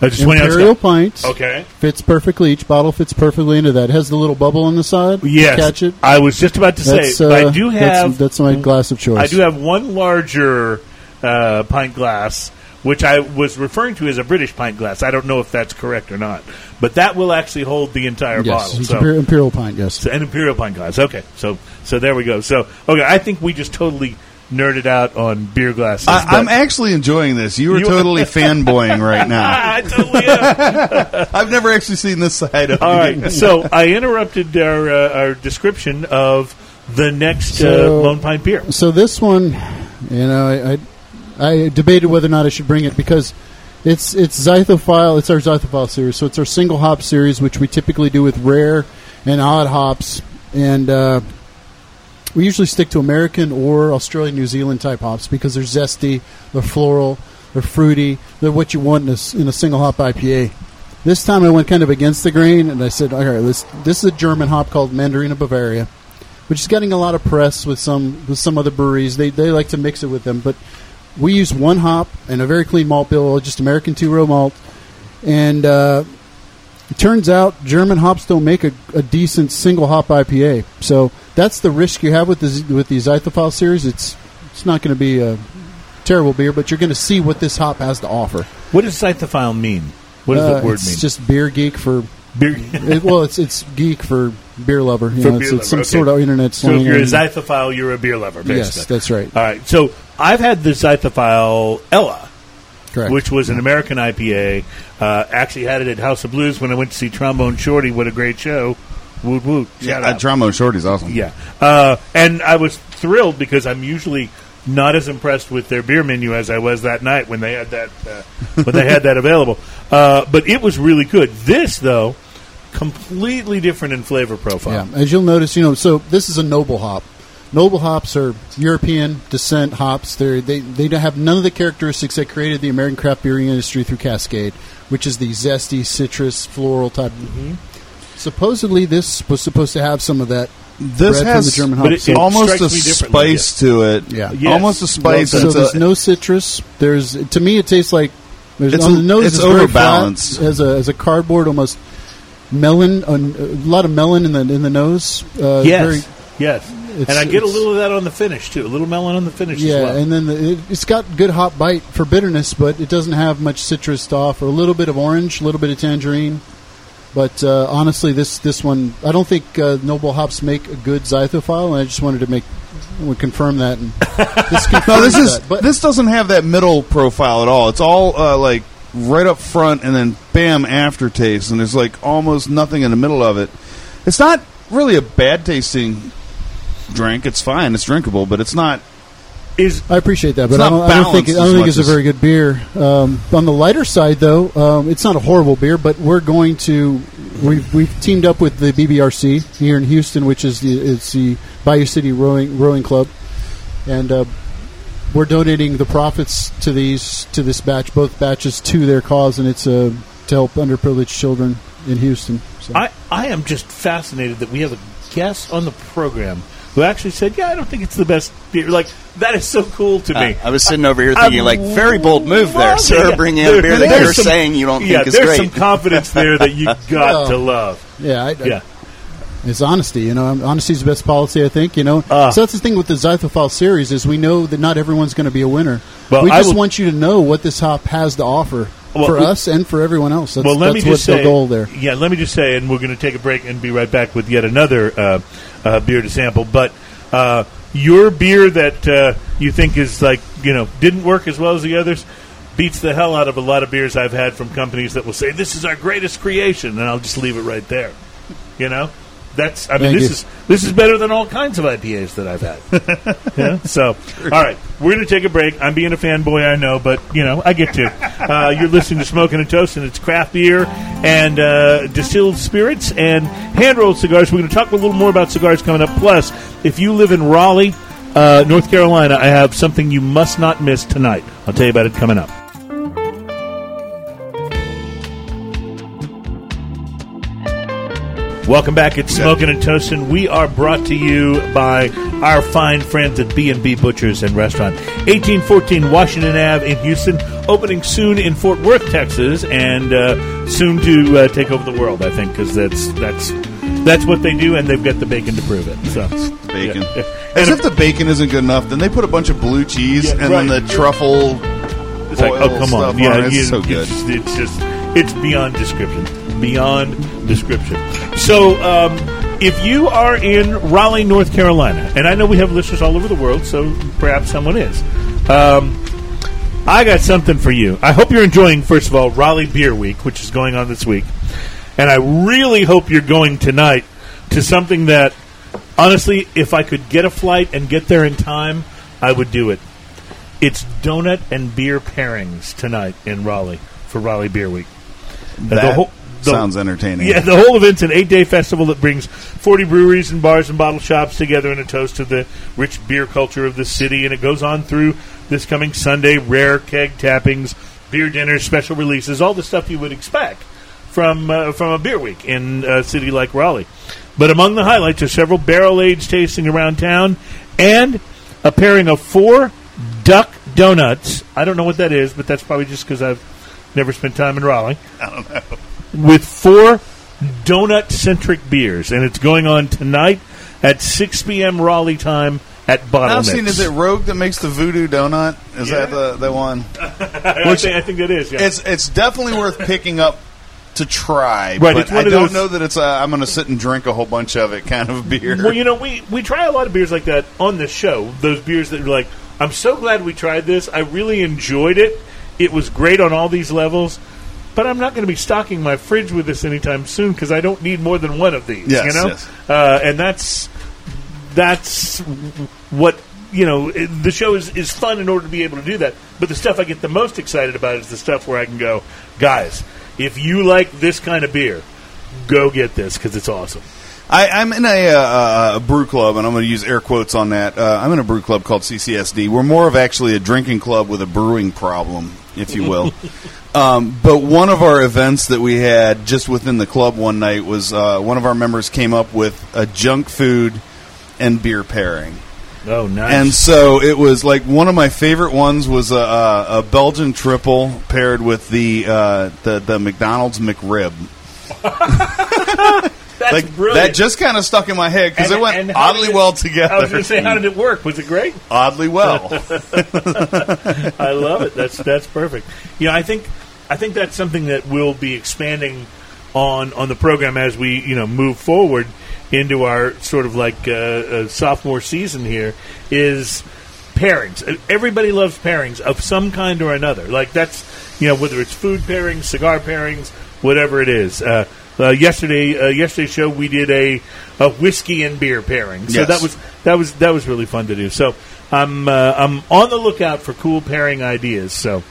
Speaker 1: just 20 ounce
Speaker 3: imperial
Speaker 1: cup.
Speaker 3: pint.
Speaker 1: Okay.
Speaker 3: Fits perfectly. Each bottle fits perfectly into that. It has the little bubble on the side.
Speaker 1: Yes,
Speaker 3: Catch it.
Speaker 1: I was just about to
Speaker 3: That's,
Speaker 1: say
Speaker 3: uh,
Speaker 1: I do
Speaker 3: that's-
Speaker 1: have
Speaker 3: That's, my glass of choice.
Speaker 1: I do have one larger uh, pint glass, which I was referring to as a British pint glass. I don't know if that's correct or not, but that will actually hold the entire
Speaker 3: Yes,
Speaker 1: bottle.
Speaker 3: it's
Speaker 1: So,
Speaker 3: imperial, imperial pint. Yes.
Speaker 1: so an imperial pint glass. Okay, so so there we go. So okay, I think we just totally nerded out on beer glasses.
Speaker 2: I, I'm actually enjoying this. You are
Speaker 1: You-
Speaker 2: totally [laughs] fanboying right now. [laughs]
Speaker 1: I totally am. [laughs]
Speaker 2: I've never actually seen this side of
Speaker 1: All
Speaker 2: you.
Speaker 1: right, so I interrupted our uh, our description of the next
Speaker 3: So-
Speaker 1: uh, Lone Pint beer.
Speaker 3: So this one, you know, I, I I debated whether or not I should bring it because it's it's Zythophile. It's our Zythophile series, so it's our single hop series, which we typically do with rare and odd hops, and uh, we usually stick to American or Australian, New Zealand type hops because they're zesty, they're floral, they're fruity, they're what you want in a, in a single hop IPA. This time I went kind of against the grain, and I said, "All right, let's, this is a German hop called Mandarina Bavaria." which is getting a lot of press with some with some other breweries. They they like to mix it with them, but we use one hop and a very clean malt bill, just American two row malt. And uh, it turns out German hops don't make a, a decent single hop IPA. So that's the risk you have with the with the Zythophile series. It's it's not going to be a terrible beer, but you're going to see what this hop has to offer.
Speaker 1: What does Zythophile mean? What does
Speaker 3: Uh,
Speaker 1: that word
Speaker 3: it's
Speaker 1: mean?
Speaker 3: It's just beer geek for
Speaker 1: beer. [laughs]
Speaker 3: it, well, it's it's geek for beer lover. You
Speaker 1: For
Speaker 3: know,
Speaker 1: beer
Speaker 3: it's, it's
Speaker 1: lover,
Speaker 3: some
Speaker 1: okay.
Speaker 3: sort of internet
Speaker 1: so
Speaker 3: slang.
Speaker 1: if you're a zythophile, you're a beer lover, basically.
Speaker 3: yes, that's right.
Speaker 1: All right. So I've had the zythophile Ella,
Speaker 3: Correct.
Speaker 1: which was an American IPA. Uh, actually had it at House of Blues when I went to see Trombone Shorty. What a great show! Woot woot!
Speaker 2: Yeah,
Speaker 1: Shout
Speaker 2: that
Speaker 1: out.
Speaker 2: Trombone Shorty's awesome.
Speaker 1: Yeah, uh, and I was thrilled because I'm usually not as impressed with their beer menu as I was that night when they had that uh, [laughs] when they had that available. Uh, but it was really good. This though, completely different in flavor profile.
Speaker 3: Yeah, as you'll notice, you know, so this is a noble hop. Noble hops are European descent hops. They're, they they don't have none of the characteristics that created the American craft beer industry through Cascade, which is the zesty citrus floral type.
Speaker 1: Mm-hmm.
Speaker 3: Supposedly, this was supposed to have some of that.
Speaker 2: This
Speaker 3: bred
Speaker 2: has
Speaker 3: from the German
Speaker 1: but
Speaker 3: hops.
Speaker 1: it- it
Speaker 2: almost a
Speaker 1: strikes me differently,
Speaker 2: spice to it.
Speaker 3: Yeah.
Speaker 1: Yes.
Speaker 2: almost a spice.
Speaker 3: so
Speaker 2: it's
Speaker 3: there's
Speaker 2: a-
Speaker 3: no citrus. There's to me it tastes like there's
Speaker 2: It's
Speaker 3: on
Speaker 2: a-
Speaker 3: the nose.
Speaker 2: it's
Speaker 3: it's very
Speaker 2: overbalanced.
Speaker 3: flat, as a as a cardboard almost melon. A, a lot of melon in the in the nose. Uh,
Speaker 1: Yes,
Speaker 3: very-
Speaker 1: yes.
Speaker 3: It's-
Speaker 1: And I get a
Speaker 3: it's-
Speaker 1: little of that on the finish too. A little melon on the finish
Speaker 3: yeah,
Speaker 1: as well.
Speaker 3: and then the, it, it's got good hop bite for bitterness, but it doesn't have much citrus to offer. A little bit of orange, a little bit of tangerine. But uh, honestly, this this one, I don't think uh, Noble Hops make a good Zythophile, and I just wanted to make would confirm that. And [laughs] this
Speaker 2: no, this is
Speaker 3: that. But
Speaker 2: this doesn't have that middle profile at all. It's all uh, like right up front and then bam aftertaste, and there's like almost nothing in the middle of it. It's not really a bad tasting drink. It's fine. It's drinkable, but it's not.
Speaker 1: Is
Speaker 3: I appreciate that, but I don't, I don't think I don't think
Speaker 2: much
Speaker 3: it's a very good beer. Um, on the lighter side, though, um, it's not a horrible beer. But we're going to we've we've teamed up with the BBRC here in Houston, which is the it's the Bayou City Rowing Rowing Club, and uh, we're donating the profits to these to this batch, both batches, to their cause, and it's uh, to help underprivileged children in Houston. So.
Speaker 1: I, I am just fascinated that we have a guest on the program who actually said, "Yeah, I don't think it's the best beer." Like that is so cool to me.
Speaker 4: Uh, I was sitting over here
Speaker 1: I
Speaker 4: thinking, like, very bold move there,
Speaker 1: love
Speaker 4: sir,
Speaker 1: it.
Speaker 4: bringing in a beer that you're
Speaker 1: some-
Speaker 4: saying you don't
Speaker 1: yeah,
Speaker 4: think is great.
Speaker 1: there's some confidence there that you [laughs] got
Speaker 3: Well,
Speaker 1: to love.
Speaker 3: Yeah, I,
Speaker 1: Yeah.
Speaker 3: It's honesty, you know. Honesty is the best policy, I think. You know,
Speaker 1: Ah.
Speaker 3: so that's the thing with the Zythophile series is we know that not everyone's going to be a winner.
Speaker 1: Well,
Speaker 3: we just
Speaker 1: will-
Speaker 3: want you to know what this hop has to offer
Speaker 1: Well,
Speaker 3: for
Speaker 1: we-
Speaker 3: us and for everyone else. That's,
Speaker 1: well, let
Speaker 3: that's
Speaker 1: me
Speaker 3: what's
Speaker 1: just say,
Speaker 3: the goal there.
Speaker 1: Yeah, let me just say, and we're going to take a break and be right back with yet another uh, uh, beer to sample. But uh, your beer that uh, you think is like you know didn't work as well as the others beats the hell out of a lot of beers I've had from companies that will say this is our greatest creation, and I'll just leave it right there. You know. That's. I mean,
Speaker 3: Thank
Speaker 1: this
Speaker 3: you.
Speaker 1: is this is better than all kinds of IPAs that I've had. [laughs] Yeah? So, all right, we're going to take a break. I'm being a fanboy, I know, but you know, I get to. [laughs] Uh, you're listening to Smoking and Toast, and it's craft beer and uh, distilled spirits and hand rolled cigars. We're going to talk a little more about cigars coming up. Plus, if you live in Raleigh, uh, North Carolina, I have something you must not miss tonight. I'll tell you about it coming up. Welcome back. It's Smoking and Toasting. We are brought to you by our fine friends at B&B Butchers and Restaurant. 1814 Washington Ave in Houston. Opening soon in Fort Worth, Texas, and uh, soon to uh, take over the world, I think, because that's, that's, that's what they do, and they've got the bacon to prove it. So,
Speaker 2: Bacon.
Speaker 1: Yeah.
Speaker 2: As if the bacon isn't good enough, then they put a bunch of blue cheese
Speaker 1: Yeah,
Speaker 2: and
Speaker 1: right.
Speaker 2: then the truffle.
Speaker 1: It's like, oh, come on.
Speaker 2: stuff
Speaker 1: Yeah,
Speaker 2: on it. It's
Speaker 1: you-
Speaker 2: so good.
Speaker 1: It's, it's just, it's beyond description. Beyond description. So, um, if you are in Raleigh, North Carolina, and I know we have listeners all over the world, so perhaps someone is. Um, I got something for you. I hope you're enjoying, first of all, Raleigh Beer Week, which is going on this week. And I really hope you're going tonight to something that, honestly, if I could get a flight and get there in time, I would do it. It's donut and beer pairings tonight in Raleigh for Raleigh Beer Week.
Speaker 2: That
Speaker 1: whole- the-
Speaker 2: sounds entertaining.
Speaker 1: Yeah, the whole event's an eight day festival that brings 40 breweries and bars and bottle shops together in a toast to the rich beer culture of the city. And it goes on through this coming Sunday rare keg tappings, beer dinners, special releases, all the stuff you would expect from, uh, from a beer week in a city like Raleigh. But among the highlights are several barrel aged tasting around town and a pairing of four duck donuts. I don't know what that is, but that's probably just because I've never spent time in Raleigh I don't know. with four donut centric beers, and it's going on tonight at 6 p.m. Raleigh time at Bottle
Speaker 2: I've seen. Is it Rogue that makes the Voodoo Donut? Is
Speaker 1: Yeah.
Speaker 2: that the the one? [laughs]
Speaker 1: I, think, I think that is. Yeah.
Speaker 2: It's it's definitely worth picking up to try.
Speaker 1: Right,
Speaker 2: but I don't
Speaker 1: those-
Speaker 2: know that it's. A, I'm going to sit and drink a whole bunch of it kind of beer.
Speaker 1: well, you know, we we try a lot of beers like that on this show. Those beers that are like, I'm so glad we tried this. I really enjoyed it. It was great on all these levels. But I'm not going to be stocking my fridge with this anytime soon because I don't need more than one of these.
Speaker 2: Yes,
Speaker 1: you know,
Speaker 2: yes.
Speaker 1: uh, and that's that's what you know. The show is is fun in order to be able to do that. But the stuff I get the most excited about is the stuff where I can go, guys. If you like this kind of beer, go get this because it's awesome.
Speaker 2: I, I'm in a, uh, a brew club, and I'm going to use air quotes on that. Uh, I'm in a brew club called CCSD. We're more of actually a drinking club with a brewing problem, if you will. [laughs] um, but one of our events that we had just within the club one night was uh, one of our members came up with a junk food and beer pairing.
Speaker 1: Oh, nice.
Speaker 2: And so it was like one of my favorite ones was a, a, a Belgian triple paired with the uh, the, the McDonald's McRib. [laughs]
Speaker 1: That's
Speaker 2: like
Speaker 1: brilliant.
Speaker 2: that just kind of stuck in my head because it went oddly
Speaker 1: it-
Speaker 2: well together.
Speaker 1: I was going to say, how did it work? Was it great?
Speaker 2: oddly well. [laughs]
Speaker 1: I love it. That's that's perfect. You know, I think I think that's something that we'll be expanding on on the program as we you know move forward into our sort of like uh, uh, sophomore season here is pairings. Everybody loves pairings of some kind or another. Like that's you know whether it's food pairings, cigar pairings, whatever it is. Uh, uh, yesterday, uh, yesterday's show we did a, a whiskey and beer pairing. So
Speaker 2: Yes.
Speaker 1: that was that was that was really fun to do. So I'm uh, I'm on the lookout for cool pairing ideas. So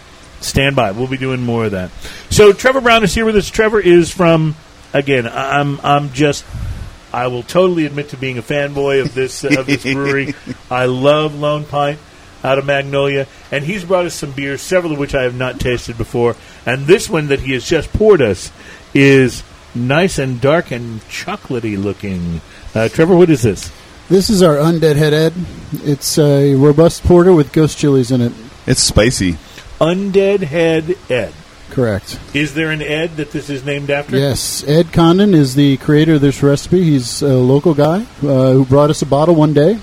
Speaker 1: stand by. We'll be doing more of that. So Trevor Brown is here with us. Trevor is from again. I'm I'm just. I will totally admit to being a fanboy of this of this [laughs] brewery. I love Lone Pint out of Magnolia, and he's brought us some beers, several of which I have not tasted before. And this one that he has just poured us is nice and dark and chocolatey looking. Uh, Trevor, what is this?
Speaker 3: This is our Undead Head Ed. It's a robust porter with ghost chilies in it.
Speaker 2: it's spicy.
Speaker 1: Undead Head Ed.
Speaker 3: Correct.
Speaker 1: Is there an Ed that this is named after?
Speaker 3: Yes, Ed Condon is the creator of this recipe. He's a local guy uh, who brought us a bottle one day.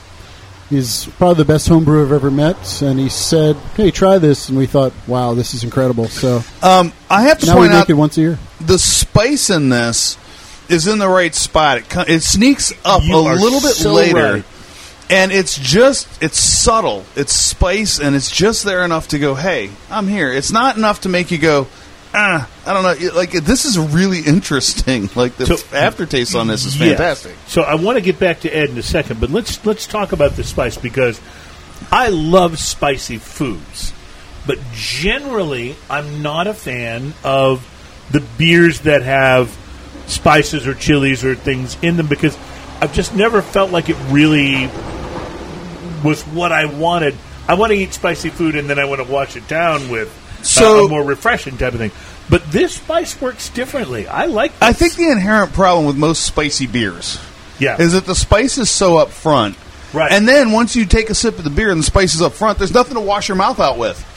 Speaker 3: He's probably the best homebrewer I've ever met, and he said, "Hey, try this." And we thought, "Wow, this is incredible!" So
Speaker 2: Um, I have to
Speaker 3: now we make
Speaker 2: out
Speaker 3: it once a year.
Speaker 2: the spice in this is in the right spot. It, co- it sneaks up
Speaker 1: You
Speaker 2: a
Speaker 1: are
Speaker 2: little bit
Speaker 1: so
Speaker 2: later,
Speaker 1: right.
Speaker 2: and it's just it's subtle. It's spice, and it's just there enough to go, "Hey, I'm here." It's not enough to make you go, "Ah, I don't know." Like this is really interesting. [laughs] Like the
Speaker 1: So-
Speaker 2: aftertaste on this is fantastic.
Speaker 1: So I want to get back to Ed in a second, but let's let's talk about the spice because I love spicy foods, but generally I'm not a fan of the beers that have spices or chilies or things in them because I've just never felt like it really was what I wanted. I want to eat spicy food and then I want to wash it down with
Speaker 2: So-
Speaker 1: a more refreshing type of thing. But this spice works differently. I like. This.
Speaker 2: I think the inherent problem with most spicy beers
Speaker 1: yeah
Speaker 2: is that the spice is so up front.
Speaker 1: Right.
Speaker 2: And then once you take a sip of the beer and the spice is up front, there's nothing to wash your mouth out with.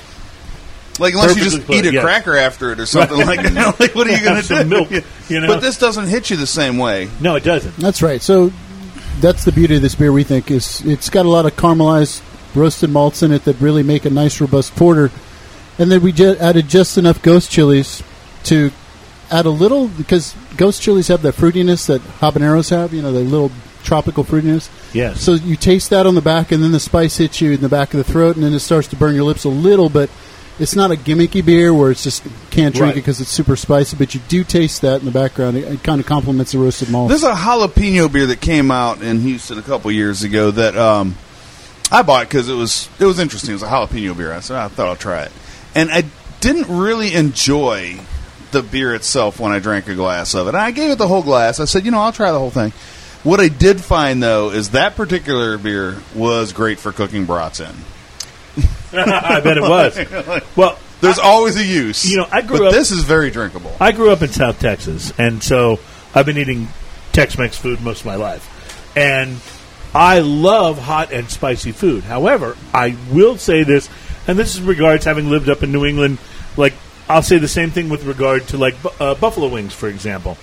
Speaker 2: Like unless you just
Speaker 1: put,
Speaker 2: eat a
Speaker 1: yes.
Speaker 2: cracker after it or something like that. like what are you going to do?
Speaker 1: milk, you know?
Speaker 2: But this doesn't hit you the same way.
Speaker 1: No, it doesn't.
Speaker 3: That's right. So that's the beauty of this beer. We think is it's got a lot of caramelized roasted malts in it that really make a nice robust porter, and then we ju- added just enough ghost chilies to add a little because ghost chilies have that fruitiness that habaneros have. You know, the little tropical fruitiness.
Speaker 1: Yes.
Speaker 3: So you taste that on the back, and then the spice hits you in the back of the throat, and then it starts to burn your lips a little. But it's not a gimmicky beer where it's just can't drink
Speaker 1: Right.
Speaker 3: it because it's super spicy. But you do taste that in the background. It, it kind of complements the roasted malt.
Speaker 2: There's a jalapeno beer that came out in Houston a couple years ago that um, I bought because it was it was interesting. It was a jalapeno beer. I said I thought I'll try it, and I didn't really enjoy the beer itself when I drank a glass of it. And I gave it the whole glass. I said, you know, I'll try the whole thing. What I did find though is that particular beer was great for cooking brats in. [laughs]
Speaker 1: I bet it was. [laughs] Well,
Speaker 2: There's always a use.
Speaker 1: you know, I grew
Speaker 2: but
Speaker 1: up-
Speaker 2: this is very drinkable.
Speaker 1: I grew up in South Texas, and so I've been eating Tex-Mex food most of my life, and I love hot and spicy food. However, I will say this, and this is regards having lived up in New England. Like I'll say the same thing with regard to like bu- uh, buffalo wings, for example.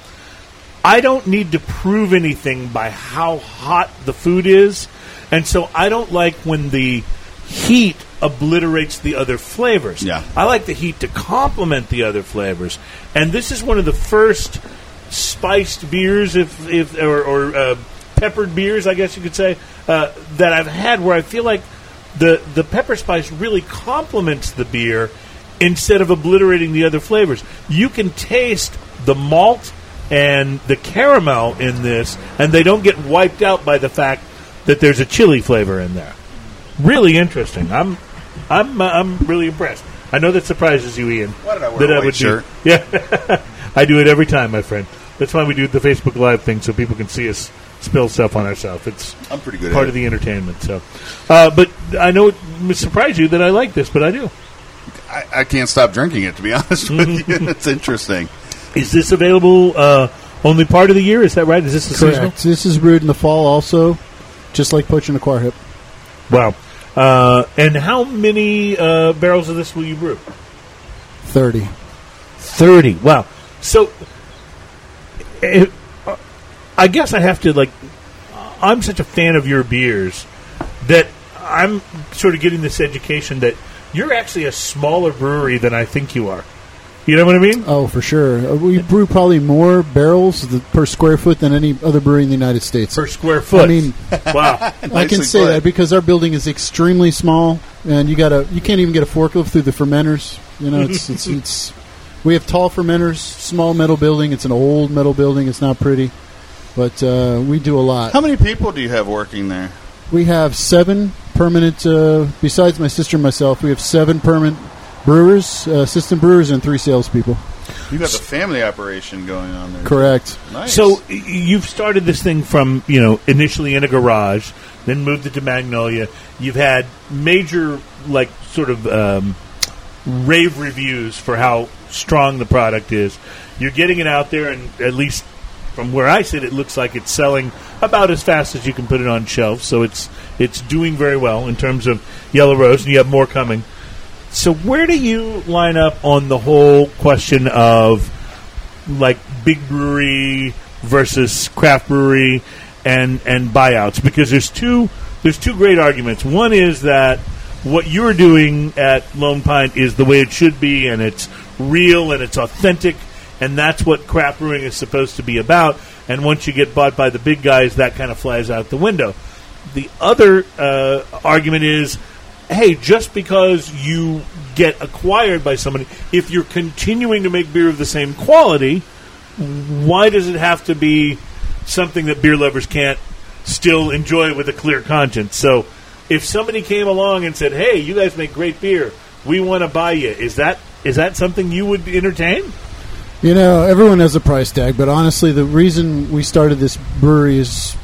Speaker 1: I don't need to prove anything by how hot the food is, and so I don't like when the heat obliterates the other flavors.
Speaker 2: Yeah.
Speaker 1: I like the heat to complement the other flavors, and this is one of the first spiced beers, if if or, or uh, peppered beers, I guess you could say, uh, that I've had where I feel like the the pepper spice really complements the beer instead of obliterating the other flavors. You can taste the malt and the caramel in this, and they don't get wiped out by the fact that there's a chili flavor in there. Really interesting. I'm I'm uh, I'm really impressed. I know that surprises you, Ian.
Speaker 2: Why did I wear
Speaker 1: that
Speaker 2: a white shirt? [laughs]
Speaker 1: Yeah, [laughs] I do it every time, my friend. That's why we do the Facebook Live thing so people can see us spill stuff on ourselves. It's
Speaker 2: I'm pretty good
Speaker 1: part
Speaker 2: at
Speaker 1: of the entertainment. So, uh, but I know it would surprise you that I like this, but I do.
Speaker 2: I, I can't stop drinking it, to be [laughs] honest with you. It's interesting.
Speaker 1: Is this available uh, only part of the year? Is that right? Is this a seasonal?
Speaker 3: This is brewed in the fall also, just like Pochanaquarhip.
Speaker 1: Wow. Uh, and how many uh, barrels of this will you brew?
Speaker 3: 30.
Speaker 1: 30. Wow. So, it, uh, I guess I have to, like, I'm such a fan of your beers that I'm sort of getting this education that you're actually a smaller brewery than I think you are. You know what I mean?
Speaker 3: Oh, for sure. Uh, We brew probably more barrels per square foot than any other brewery in the United States.
Speaker 1: Per square foot.
Speaker 3: I mean, [laughs]
Speaker 1: wow.
Speaker 3: I can say
Speaker 2: put.
Speaker 3: that because our building is extremely small, and you gotta you can't even get a forklift through the fermenters. You know, it's it's [laughs] it's we have tall fermenters, small metal building. It's an old metal building. It's not pretty, but uh, we do a lot.
Speaker 2: How many people do you have working there?
Speaker 3: We have seven permanent. Uh, besides my sister and myself, we have seven permanent brewers, uh, assistant brewers, and three salespeople.
Speaker 2: You've got the family operation going on there.
Speaker 3: Correct.
Speaker 2: Nice.
Speaker 1: So you've started this thing from you know initially in a garage, then moved it to Magnolia. You've had major like sort of um, rave reviews for how strong the product is. You're getting it out there, and at least from where I sit, it looks like it's selling about as fast as you can put it on shelves. So it's it's doing very well in terms of Yellow Rose, and you have more coming. So where do you line up on the whole question of like big brewery versus craft brewery and and buyouts because there's two there's two great arguments. One is that what you're doing at Lone Pint is the way it should be and it's real and it's authentic and that's what craft brewing is supposed to be about. And once you get bought by the big guys, that kind of flies out the window. The other uh, argument is hey, just because you get acquired by somebody, if you're continuing to make beer of the same quality, why does it have to be something that beer lovers can't still enjoy with a clear conscience? So, if somebody came along and said, "Hey, you guys make great beer. We want to buy you," is that is that something you would entertain?
Speaker 3: You know, everyone has a price tag, but honestly, the reason we started this brewery is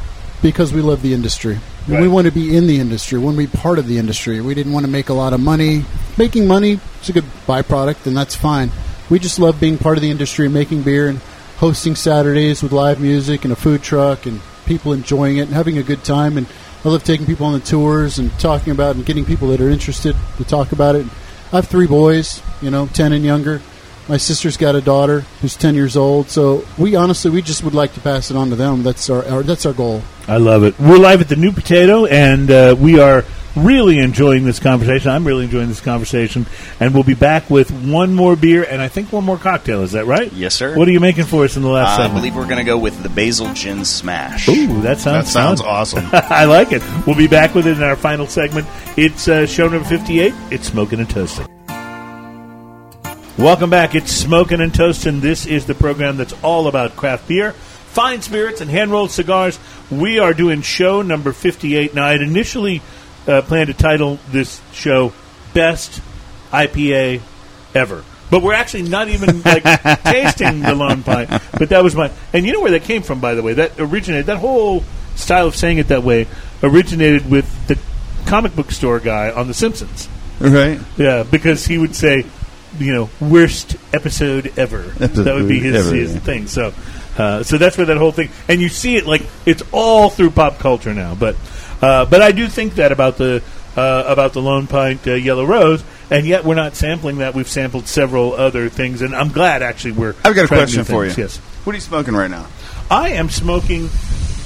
Speaker 3: because we love the industry. And We want to be in the industry. We want to be part of the industry. We didn't want to make a lot of money. Making money is a good byproduct, and that's fine. We just love being part of the industry, making beer, and hosting Saturdays with live music and a food truck, and people enjoying it and having a good time. And I love taking people on the tours and talking about and getting people that are interested to talk about it. I have three boys, you know, ten and younger. My sister's got a daughter who's ten years old. So we honestly, we just would like to pass it on to them. That's our, our that's our goal.
Speaker 1: I love it. We're live at the New Potato, and uh, we are really enjoying this conversation. I'm really enjoying this conversation, and we'll be back with one more beer and I think one more cocktail. Is that right?
Speaker 4: Yes, sir.
Speaker 1: What are you making for us in the last
Speaker 4: Uh, I believe we're going to go with the basil gin smash.
Speaker 1: Ooh, that sounds
Speaker 2: that sounds
Speaker 1: fun.
Speaker 2: awesome. [laughs]
Speaker 1: I like it. We'll be back with it in our final segment. It's uh, show number 58. It's Smoking and Toasting. Welcome back. It's Smoking and Toasting. This is the program that's all about craft beer, fine spirits, and hand rolled cigars. We are doing show number 58. Now, I had initially uh, planned to title this show Best IPA Ever. But we're actually not even like [laughs] tasting the Lone Pint. But that was my. And you know where that came from, by the way? That originated. That whole style of saying it that way originated with the comic book store guy on The Simpsons.
Speaker 2: right?
Speaker 1: Yeah, because he would say, you know, worst episode ever. that would be his,
Speaker 2: ever,
Speaker 1: his
Speaker 2: yeah.
Speaker 1: thing. So, uh, so that's where that whole thing. And you see it like it's all through pop culture now. But, uh, but I do think that about the uh, about the Lone Pint uh, Yellow Rose, and yet we're not sampling that. We've sampled several other things, and I'm glad actually we're.
Speaker 2: I've got a question for you.
Speaker 1: Yes.
Speaker 2: What are you smoking right now?
Speaker 1: I am smoking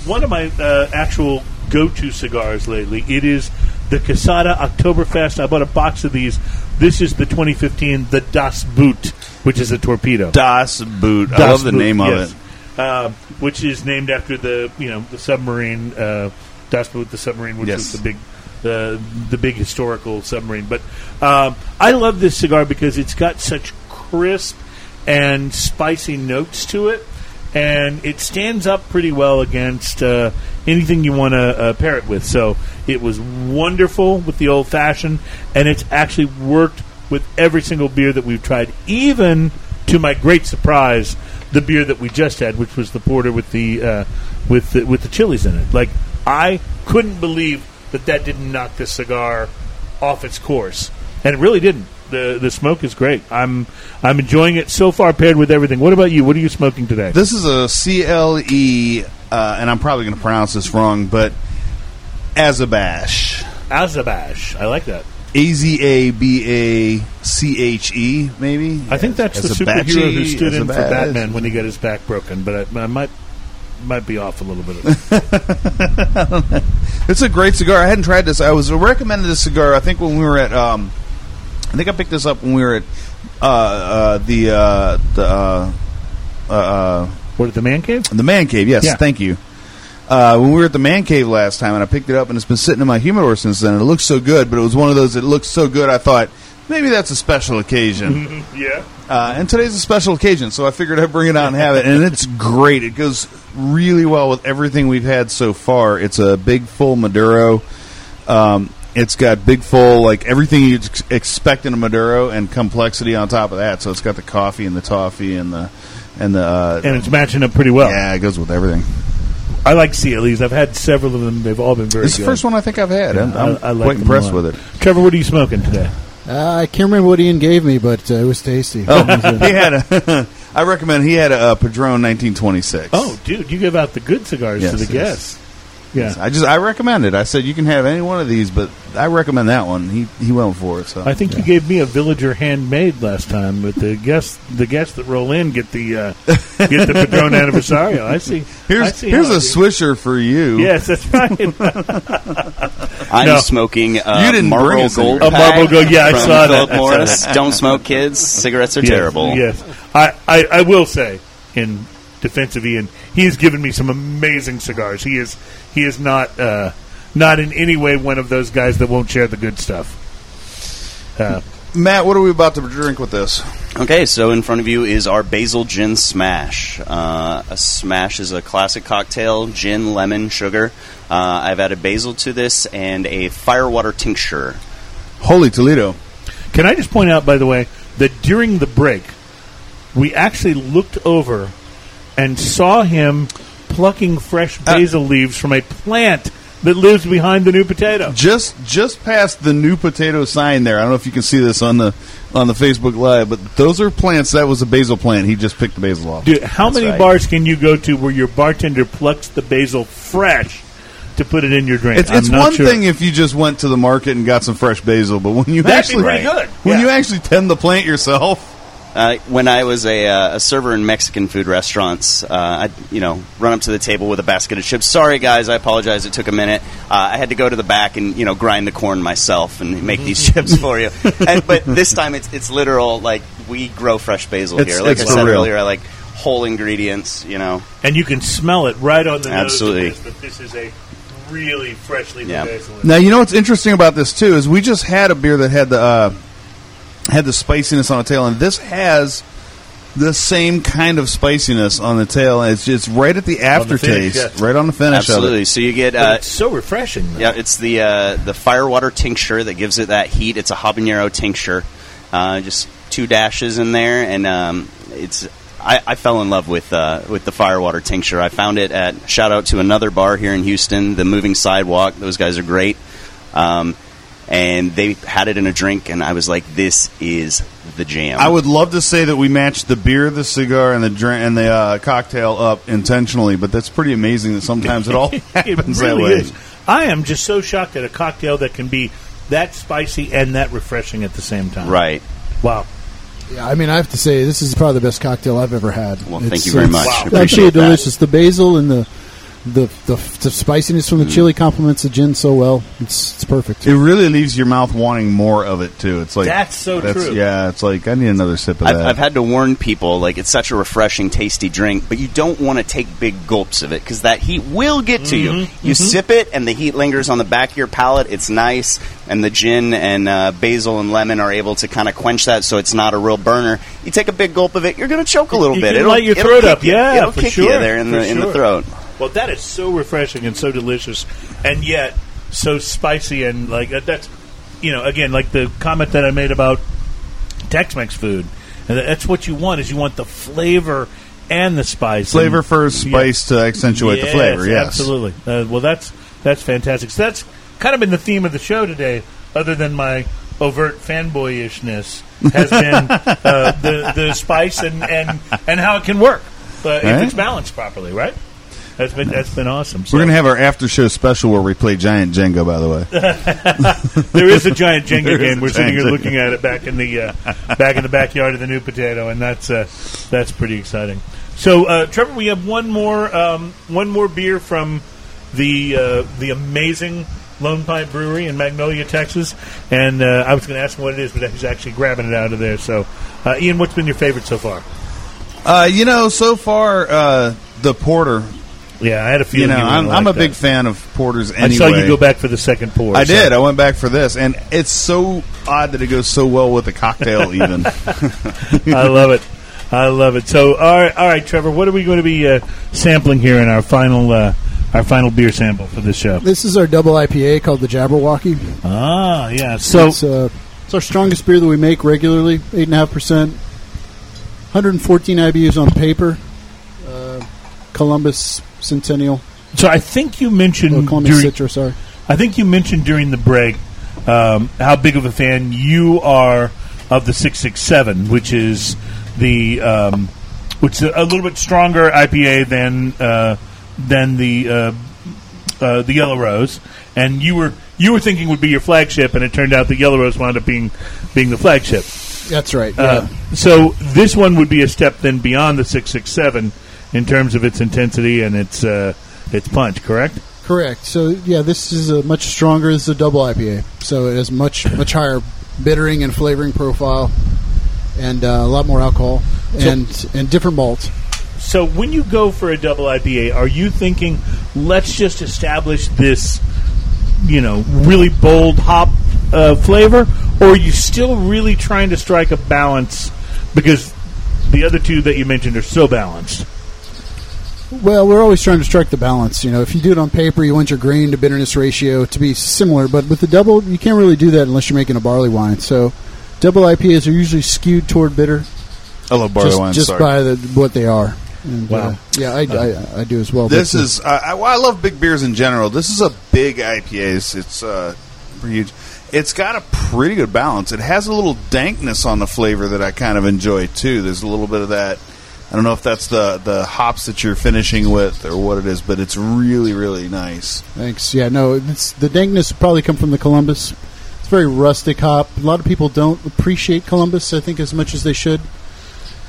Speaker 1: one of my uh, actual go-to cigars lately. It is the Casada Oktoberfest. I bought a box of these. This is the 2015, the Das Boot, which is a torpedo.
Speaker 2: Das Boot. I
Speaker 1: Das
Speaker 2: love the
Speaker 1: Boot,
Speaker 2: name of
Speaker 1: yes.
Speaker 2: it.
Speaker 1: Uh, which is named after the you know the submarine uh, Das Boot, the submarine, which
Speaker 2: Yes.
Speaker 1: was the big the the big historical submarine. But um, I love this cigar because it's got such crisp and spicy notes to it, and it stands up pretty well against uh, anything you want to uh, pair it with. So it was wonderful with the old fashioned, and it's actually worked with every single beer that we've tried, even to my great surprise, the beer that we just had, which was the porter with the uh, with the, with the chilies in it. Like I couldn't believe that that didn't knock the cigar off its course, and it really didn't. The The smoke is great. I'm I'm enjoying it so far, paired with everything. What about you? What are you smoking today?
Speaker 2: This is a CLE, uh, and I'm probably going to pronounce this wrong, but Azabash.
Speaker 1: Azabash. I like that.
Speaker 2: A Z A B A C H E, maybe.
Speaker 1: I think that's the
Speaker 2: Azabachi,
Speaker 1: superhero who stood in for. Batman when he got his back broken, but I, I might might be off a little bit. [laughs]
Speaker 2: It's a great cigar. I hadn't tried this. I was recommended this cigar. I think when we were at. Um, I think I picked this up when we were at uh, uh, the uh, the uh, uh, uh,
Speaker 1: what at the man cave?
Speaker 2: the man cave. Yes,
Speaker 1: Yeah.
Speaker 2: thank you. Uh, when we were at the man cave last time, and I picked it up, and it's been sitting in my humidor since then. It looks so good, but it was one of those that looked so good. I thought maybe that's a special occasion. [laughs]
Speaker 1: Yeah.
Speaker 2: Uh, and today's a special occasion, so I figured I'd bring it out and have it. And it's great. It goes really well with everything we've had so far. It's a big, full Maduro. Um, it's got big, full, like everything you'd ex- expect in a Maduro, and complexity on top of that. So it's got the coffee and the toffee and the and the uh,
Speaker 1: And it's matching up pretty well.
Speaker 2: yeah, it goes with everything.
Speaker 1: I like CLEs. I've had several of them. They've all been very
Speaker 2: It's
Speaker 1: good.
Speaker 2: the first one I think I've had. I'm,
Speaker 1: I-
Speaker 2: I'm
Speaker 1: I like
Speaker 2: quite impressed with it.
Speaker 1: Trevor, what are you smoking today?
Speaker 3: Uh, I can't remember what Ian gave me, but uh, it was tasty.
Speaker 2: Oh, [laughs] [laughs] he had a. [laughs] I recommend. He had a, uh Padron 1926.
Speaker 1: Oh, dude, you give out the good cigars
Speaker 2: Yes,
Speaker 1: to the
Speaker 2: yes.
Speaker 1: guests. Yeah.
Speaker 2: I just I recommend it. I said you can have any one of these, but I recommend that one. He he went for it. So
Speaker 1: I think you gave me a Villiger handmade last time, but the guests the guests that roll in get the uh, get the Padron Anniversario. I see. I
Speaker 2: here's
Speaker 1: see
Speaker 2: here's a swisher for you.
Speaker 1: Yes, that's right. [laughs]
Speaker 4: I'm
Speaker 1: No.
Speaker 4: smoking uh,
Speaker 2: You didn't bring
Speaker 4: Marlboro. Gold
Speaker 1: A Marlboro Gold, yeah, I
Speaker 4: from
Speaker 1: saw that. I saw
Speaker 4: Morris.
Speaker 1: that.
Speaker 4: Don't smoke, kids. Cigarettes are
Speaker 1: Yes,
Speaker 4: terrible.
Speaker 1: Yes, I, I, I will say in defense of Ian, he has given me some amazing cigars. He is he is not uh, not in any way one of those guys that won't share the good stuff. Uh,
Speaker 2: Matt, what are we about to drink with this?
Speaker 4: Okay, so in front of you is our basil gin smash. Uh, a smash is a classic cocktail: gin, lemon, sugar. Uh, I've added basil to this and a firewater tincture.
Speaker 2: Holy Toledo!
Speaker 1: Can I just point out, by the way, that during the break, we actually looked over and saw him plucking fresh uh, basil leaves from a plant that lives behind the new potato.
Speaker 2: Just just past the new potato sign there. I don't know if you can see this on the on the Facebook Live, but those are plants. That was a basil plant. He just picked the basil off.
Speaker 1: Dude, how
Speaker 4: That's
Speaker 1: many
Speaker 4: right.
Speaker 1: bars can you go to where your bartender plucks the basil fresh to put it in your drink?
Speaker 2: It's, it's one
Speaker 1: sure.
Speaker 2: thing if you just went to the market and got some fresh basil, but when you
Speaker 1: That'd
Speaker 2: actually when you actually tend the plant yourself,
Speaker 4: Uh, when I was a, uh, a server in Mexican food restaurants, uh, I'd you know run up to the table with a basket of chips. Sorry, guys, I apologize. It took a minute. Uh, I had to go to the back and you know grind the corn myself and make these [laughs] chips for you. And, but this time it's it's literal. Like we grow fresh basil
Speaker 2: It's-
Speaker 4: here. Like
Speaker 2: it's
Speaker 4: I
Speaker 2: for
Speaker 4: said
Speaker 2: real.
Speaker 4: earlier, I like whole ingredients. You know,
Speaker 1: and you can smell it right on the
Speaker 4: Absolutely.
Speaker 1: nose. of this, that this is a really freshly
Speaker 4: Yeah.
Speaker 1: basil.
Speaker 2: Now you know what's interesting about this too is we just had a beer that had the uh, had the spiciness on the tail, and this has the same kind of spiciness on the tail. And it's just right at the aftertaste,
Speaker 1: yes.
Speaker 2: right on the finish
Speaker 4: absolutely. So you get uh,
Speaker 1: it's so refreshing. Though.
Speaker 4: Yeah, it's the uh, the firewater tincture that gives it that heat. It's a habanero tincture, uh, just two dashes in there, and um, it's. I, I fell in love with uh, with the firewater tincture. I found it at shout out to another bar here in Houston, the Moving Sidewalk. Those guys are great, um, and they had it in a drink, and I was like, "This is the jam."
Speaker 2: I would love to say that we matched the beer, the cigar, and the drink and the uh, cocktail up intentionally, but that's pretty amazing that sometimes it all [laughs]
Speaker 1: it
Speaker 2: happens
Speaker 1: really
Speaker 2: that way.
Speaker 1: is. I am just so shocked at a cocktail that can be that spicy and that refreshing at the same time.
Speaker 4: right.
Speaker 1: Wow.
Speaker 3: Yeah, I mean, I have to say, this is probably the best cocktail I've ever had.
Speaker 4: Well, thank you very much.
Speaker 1: Wow.
Speaker 4: I
Speaker 3: Actually,
Speaker 4: that.
Speaker 3: delicious. The basil and the the, the the spiciness from the mm. chili complements the gin so well. It's it's perfect.
Speaker 2: It really leaves your mouth wanting more of it too. It's like
Speaker 1: That's so true.
Speaker 2: Yeah, it's like I need another sip of
Speaker 4: I've,
Speaker 2: that.
Speaker 4: I've had to warn people like it's such a refreshing, tasty drink, but you don't want to take big gulps of it because that heat will get to you. Mm-hmm, you mm-hmm. sip it, and the heat lingers on the back of your palate. It's nice, and the gin and uh, basil and lemon are able to kind of quench that, so it's not a real burner. You take a big gulp of it, you're going to choke a little
Speaker 1: You
Speaker 4: bit.
Speaker 1: can
Speaker 4: it'll
Speaker 1: light your
Speaker 4: it'll
Speaker 1: throat up.
Speaker 4: you.
Speaker 1: Yeah,
Speaker 4: it'll
Speaker 1: for
Speaker 4: kick
Speaker 1: sure.
Speaker 4: you there in
Speaker 1: For
Speaker 4: the in the throat.
Speaker 1: Well, that is so refreshing and so delicious, and yet so spicy and like that- that's you know again like the comment that I made about Tex-Mex food, and that's what you want is you want the flavor and the spice.
Speaker 2: Flavor
Speaker 1: And-
Speaker 2: first, spice to accentuate the flavor. Yes,
Speaker 1: absolutely. Uh, well, that's that's fantastic. So that's kind of been the theme of the show today, other than my overt fanboyishness, has been uh, [laughs] the the spice and, and and how it can work uh, if
Speaker 2: Right.
Speaker 1: it's balanced properly, right? That's been that's been awesome. So
Speaker 2: We're gonna have our after show special where we play giant Jenga. By the way, [laughs]
Speaker 1: there is a giant [laughs] Jenga
Speaker 2: There is
Speaker 1: game. We're sitting here
Speaker 2: Jenga.
Speaker 1: looking at it back in the uh, back in the backyard of the new potato, and that's uh, that's pretty exciting. So, uh, Trevor, we have one more um, one more beer from the uh, the amazing Lone Pint Brewery in Magnolia, Texas, and uh, I was going to ask him what it is, but he's actually grabbing it out of there. So, uh, Ian, what's been your favorite so far?
Speaker 2: uh, you know, so far uh, the porter.
Speaker 1: Yeah, I had a
Speaker 2: You know,
Speaker 1: you
Speaker 2: I'm,
Speaker 1: gonna
Speaker 2: I'm a
Speaker 1: like
Speaker 2: big fan of porters. Anyway, I
Speaker 1: saw you go back for the second pour.
Speaker 2: I
Speaker 1: so-
Speaker 2: did. I went back for this, and it's so odd that it goes so well with a cocktail. [laughs] Even [laughs]
Speaker 1: I love it. I love it. So, all right, all right, Trevor. What are we going to be uh, sampling here in our final uh, our final beer sample for this show?
Speaker 3: This is our double IPA called the Jabberwocky.
Speaker 1: Ah, yeah. So,
Speaker 3: it's, uh, it's our strongest beer that we make regularly, eight and a half percent. 114 IBUs on paper. Uh, Columbus Centennial,
Speaker 1: so I think you
Speaker 3: or
Speaker 1: mentioned
Speaker 3: Columbus
Speaker 1: during,
Speaker 3: Citra. Sorry.
Speaker 1: I think you mentioned during the break um, how big of a fan you are of the six six seven, which is the um, which is a little bit stronger IPA than uh, than the uh, uh, the Yellow Rose, and you were you were thinking would be your flagship, and it turned out the Yellow Rose wound up being being the flagship.
Speaker 3: That's right.
Speaker 1: Uh,
Speaker 3: yeah.
Speaker 1: so this one would be a step then beyond the six six seven in terms of its intensity and its uh, its punch. Correct?
Speaker 3: Correct. So yeah, this is a much stronger. This is a double IPA, so it has much much higher bittering and flavoring profile, and uh, a lot more alcohol and and different malts.
Speaker 1: So when you go for a double IPA, are you thinking let's just establish this, you know, really bold hop uh, flavor, or are you still really trying to strike a balance because the other two that you mentioned are so balanced?
Speaker 3: Well, we're always trying to strike the balance. You know, if you do it on paper, you want your grain to bitterness ratio to be similar, but with the double, you can't really do that unless you're making a barley wine. So, double IPAs are usually skewed toward bitter,
Speaker 2: I love barley
Speaker 3: just,
Speaker 2: wine.
Speaker 3: just
Speaker 2: sorry.
Speaker 3: by the, what they are. And,
Speaker 1: Wow.
Speaker 3: uh, yeah, I, I, I do as well.
Speaker 2: This
Speaker 3: but, uh,
Speaker 2: is I, I, well, I love big beers in general. This is a big IPA. It's, it's uh, huge. It's got a pretty good balance. It has a little dankness on the flavor that I kind of enjoy too. There's a little bit of that. I don't know if that's the the hops that you're finishing with or what it is, but it's really really nice.
Speaker 3: Thanks. Yeah, no, it's, the dankness probably come from the Columbus. It's very rustic hop. A lot of people don't appreciate Columbus, I think, as much as they should.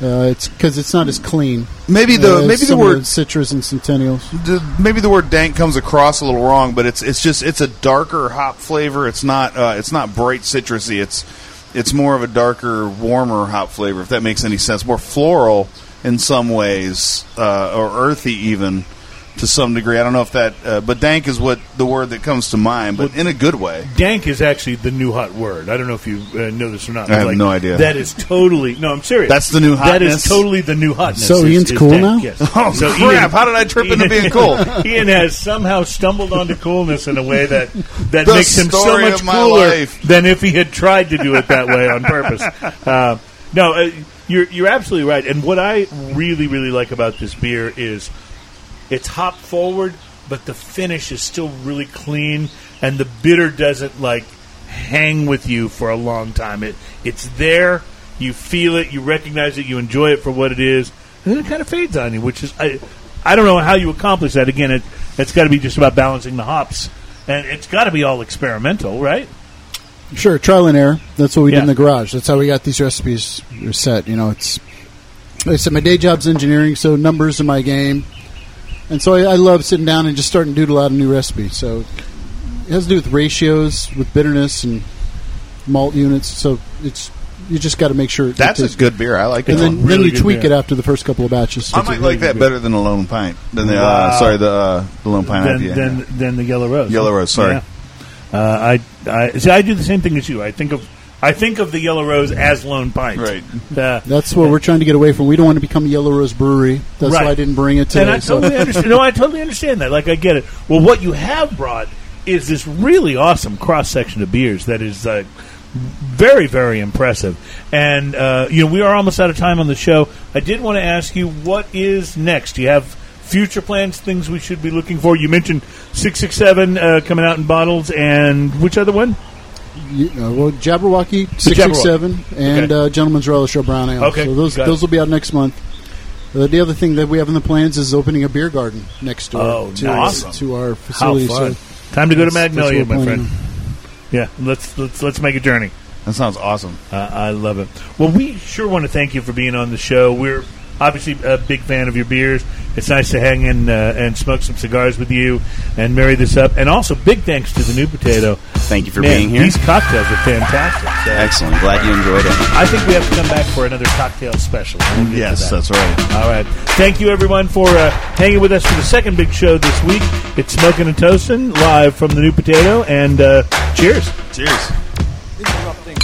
Speaker 3: Uh, it's because it's not as clean.
Speaker 2: Maybe the
Speaker 3: Uh,
Speaker 2: maybe the word
Speaker 3: citrus and centennials.
Speaker 2: the, maybe the word dank comes across a little wrong, but it's it's just it's a darker hop flavor. It's not uh, it's not bright citrusy. It's it's more of a darker, warmer hop flavor. If that makes any sense, more floral in some ways, uh, or earthy even to some degree. I don't know if that, uh, but dank is what the word that comes to mind, but in a good way.
Speaker 1: Dank is actually the new hot word. I don't know if you uh, know this or not.
Speaker 2: I have
Speaker 1: Like,
Speaker 2: no idea.
Speaker 1: That is totally no. I'm serious.
Speaker 2: That's the new hotness.
Speaker 1: That is totally the new hotness.
Speaker 3: So
Speaker 1: is-
Speaker 3: Ian's
Speaker 1: is
Speaker 3: cool
Speaker 1: dank,
Speaker 3: now?
Speaker 1: Yes. [laughs]
Speaker 2: Oh
Speaker 1: So
Speaker 2: crap! How did I trip into being cool? [laughs]
Speaker 1: Ian has somehow stumbled onto coolness in a way that that
Speaker 2: The
Speaker 1: makes him so much cooler
Speaker 2: life.
Speaker 1: than if he had tried to do it that way on purpose. Uh, no, uh, you're you're absolutely right. And what I really really like about this beer is it's hop forward, but the finish is still really clean, and the bitter doesn't like hang with you for a long time. It it's there, you feel it, you recognize it, you enjoy it for what it is, and then it kind of fades on you. Which is I I don't know how you accomplish that. Again, it it's got to be just about balancing the hops, and it's got to be all experimental, right?
Speaker 3: Sure, trial and error. That's what we
Speaker 1: Yeah.
Speaker 3: did in the garage. That's how we got these recipes set. You know, it's like I said, my day job's engineering, so numbers are my game, and so I, I love sitting down and just starting to doodle out a new recipe. So it has to do with ratios, with bitterness and malt units. So it's you just got to make sure it
Speaker 2: That's a good beer. I like it.
Speaker 3: And then,
Speaker 1: Really
Speaker 3: then you tweak
Speaker 1: beer.
Speaker 3: it after the first couple of batches.
Speaker 2: I might
Speaker 3: really
Speaker 2: like that
Speaker 3: good
Speaker 2: better than the Lone Pint. Than the
Speaker 1: Wow.
Speaker 2: uh, sorry the uh, the Lone Pint
Speaker 1: Then
Speaker 2: IPA.
Speaker 1: then then the yellow rose.
Speaker 2: Yellow Rose, sorry.
Speaker 1: Yeah. Uh, I I see. I do the same thing as you. I think of I think of the yellow rose as Lone Pint.
Speaker 2: Right.
Speaker 1: Uh,
Speaker 3: That's what we're trying to get away from. We don't want to become a Yellow Rose Brewery. That's
Speaker 1: Right.
Speaker 3: why I didn't bring it today.
Speaker 1: and I
Speaker 3: so-
Speaker 1: totally understand. No, I totally understand that. Like I get it. Well, what you have brought is this really awesome cross section of beers that is uh, very, very impressive. And uh, you know, we are almost out of time on the show. I did want to ask you, what is next? Do you have future plans, things we should be looking for? You mentioned six six seven uh, coming out in bottles, and which other one?
Speaker 3: You, uh, well, Jabberwocky six six seven and
Speaker 1: Okay.
Speaker 3: uh, Gentleman's Relish or Brown Ale.
Speaker 1: Okay,
Speaker 3: so those those will be out next month. Uh, the other thing that we have in the plans is opening a beer garden next door
Speaker 1: Oh,
Speaker 3: to,
Speaker 1: nice.
Speaker 3: to our
Speaker 1: How
Speaker 3: facility.
Speaker 1: fun!
Speaker 3: So
Speaker 1: Time to go to
Speaker 3: that's- that's
Speaker 1: Magnolia, my friend. Yeah, let's let's let's make a journey.
Speaker 2: That sounds awesome.
Speaker 1: Uh, I love it. Well, we sure want to thank you for being on the show. We're obviously a big fan of your beers. It's nice to hang in uh, and smoke some cigars with you and marry this up. And also, big thanks to the new potato.
Speaker 4: Thank you for
Speaker 1: Man,
Speaker 4: being here.
Speaker 1: These cocktails are fantastic. So
Speaker 4: Excellent. Glad you enjoyed it.
Speaker 1: I think we have to come back for another cocktail special. We'll
Speaker 2: Yes,
Speaker 1: that.
Speaker 2: that's right.
Speaker 1: All right. Thank you, everyone, for uh, hanging with us for the second big show this week. It's Smoking and Toasting live from the New Potato. And uh, cheers.
Speaker 2: Cheers.
Speaker 6: Interrupting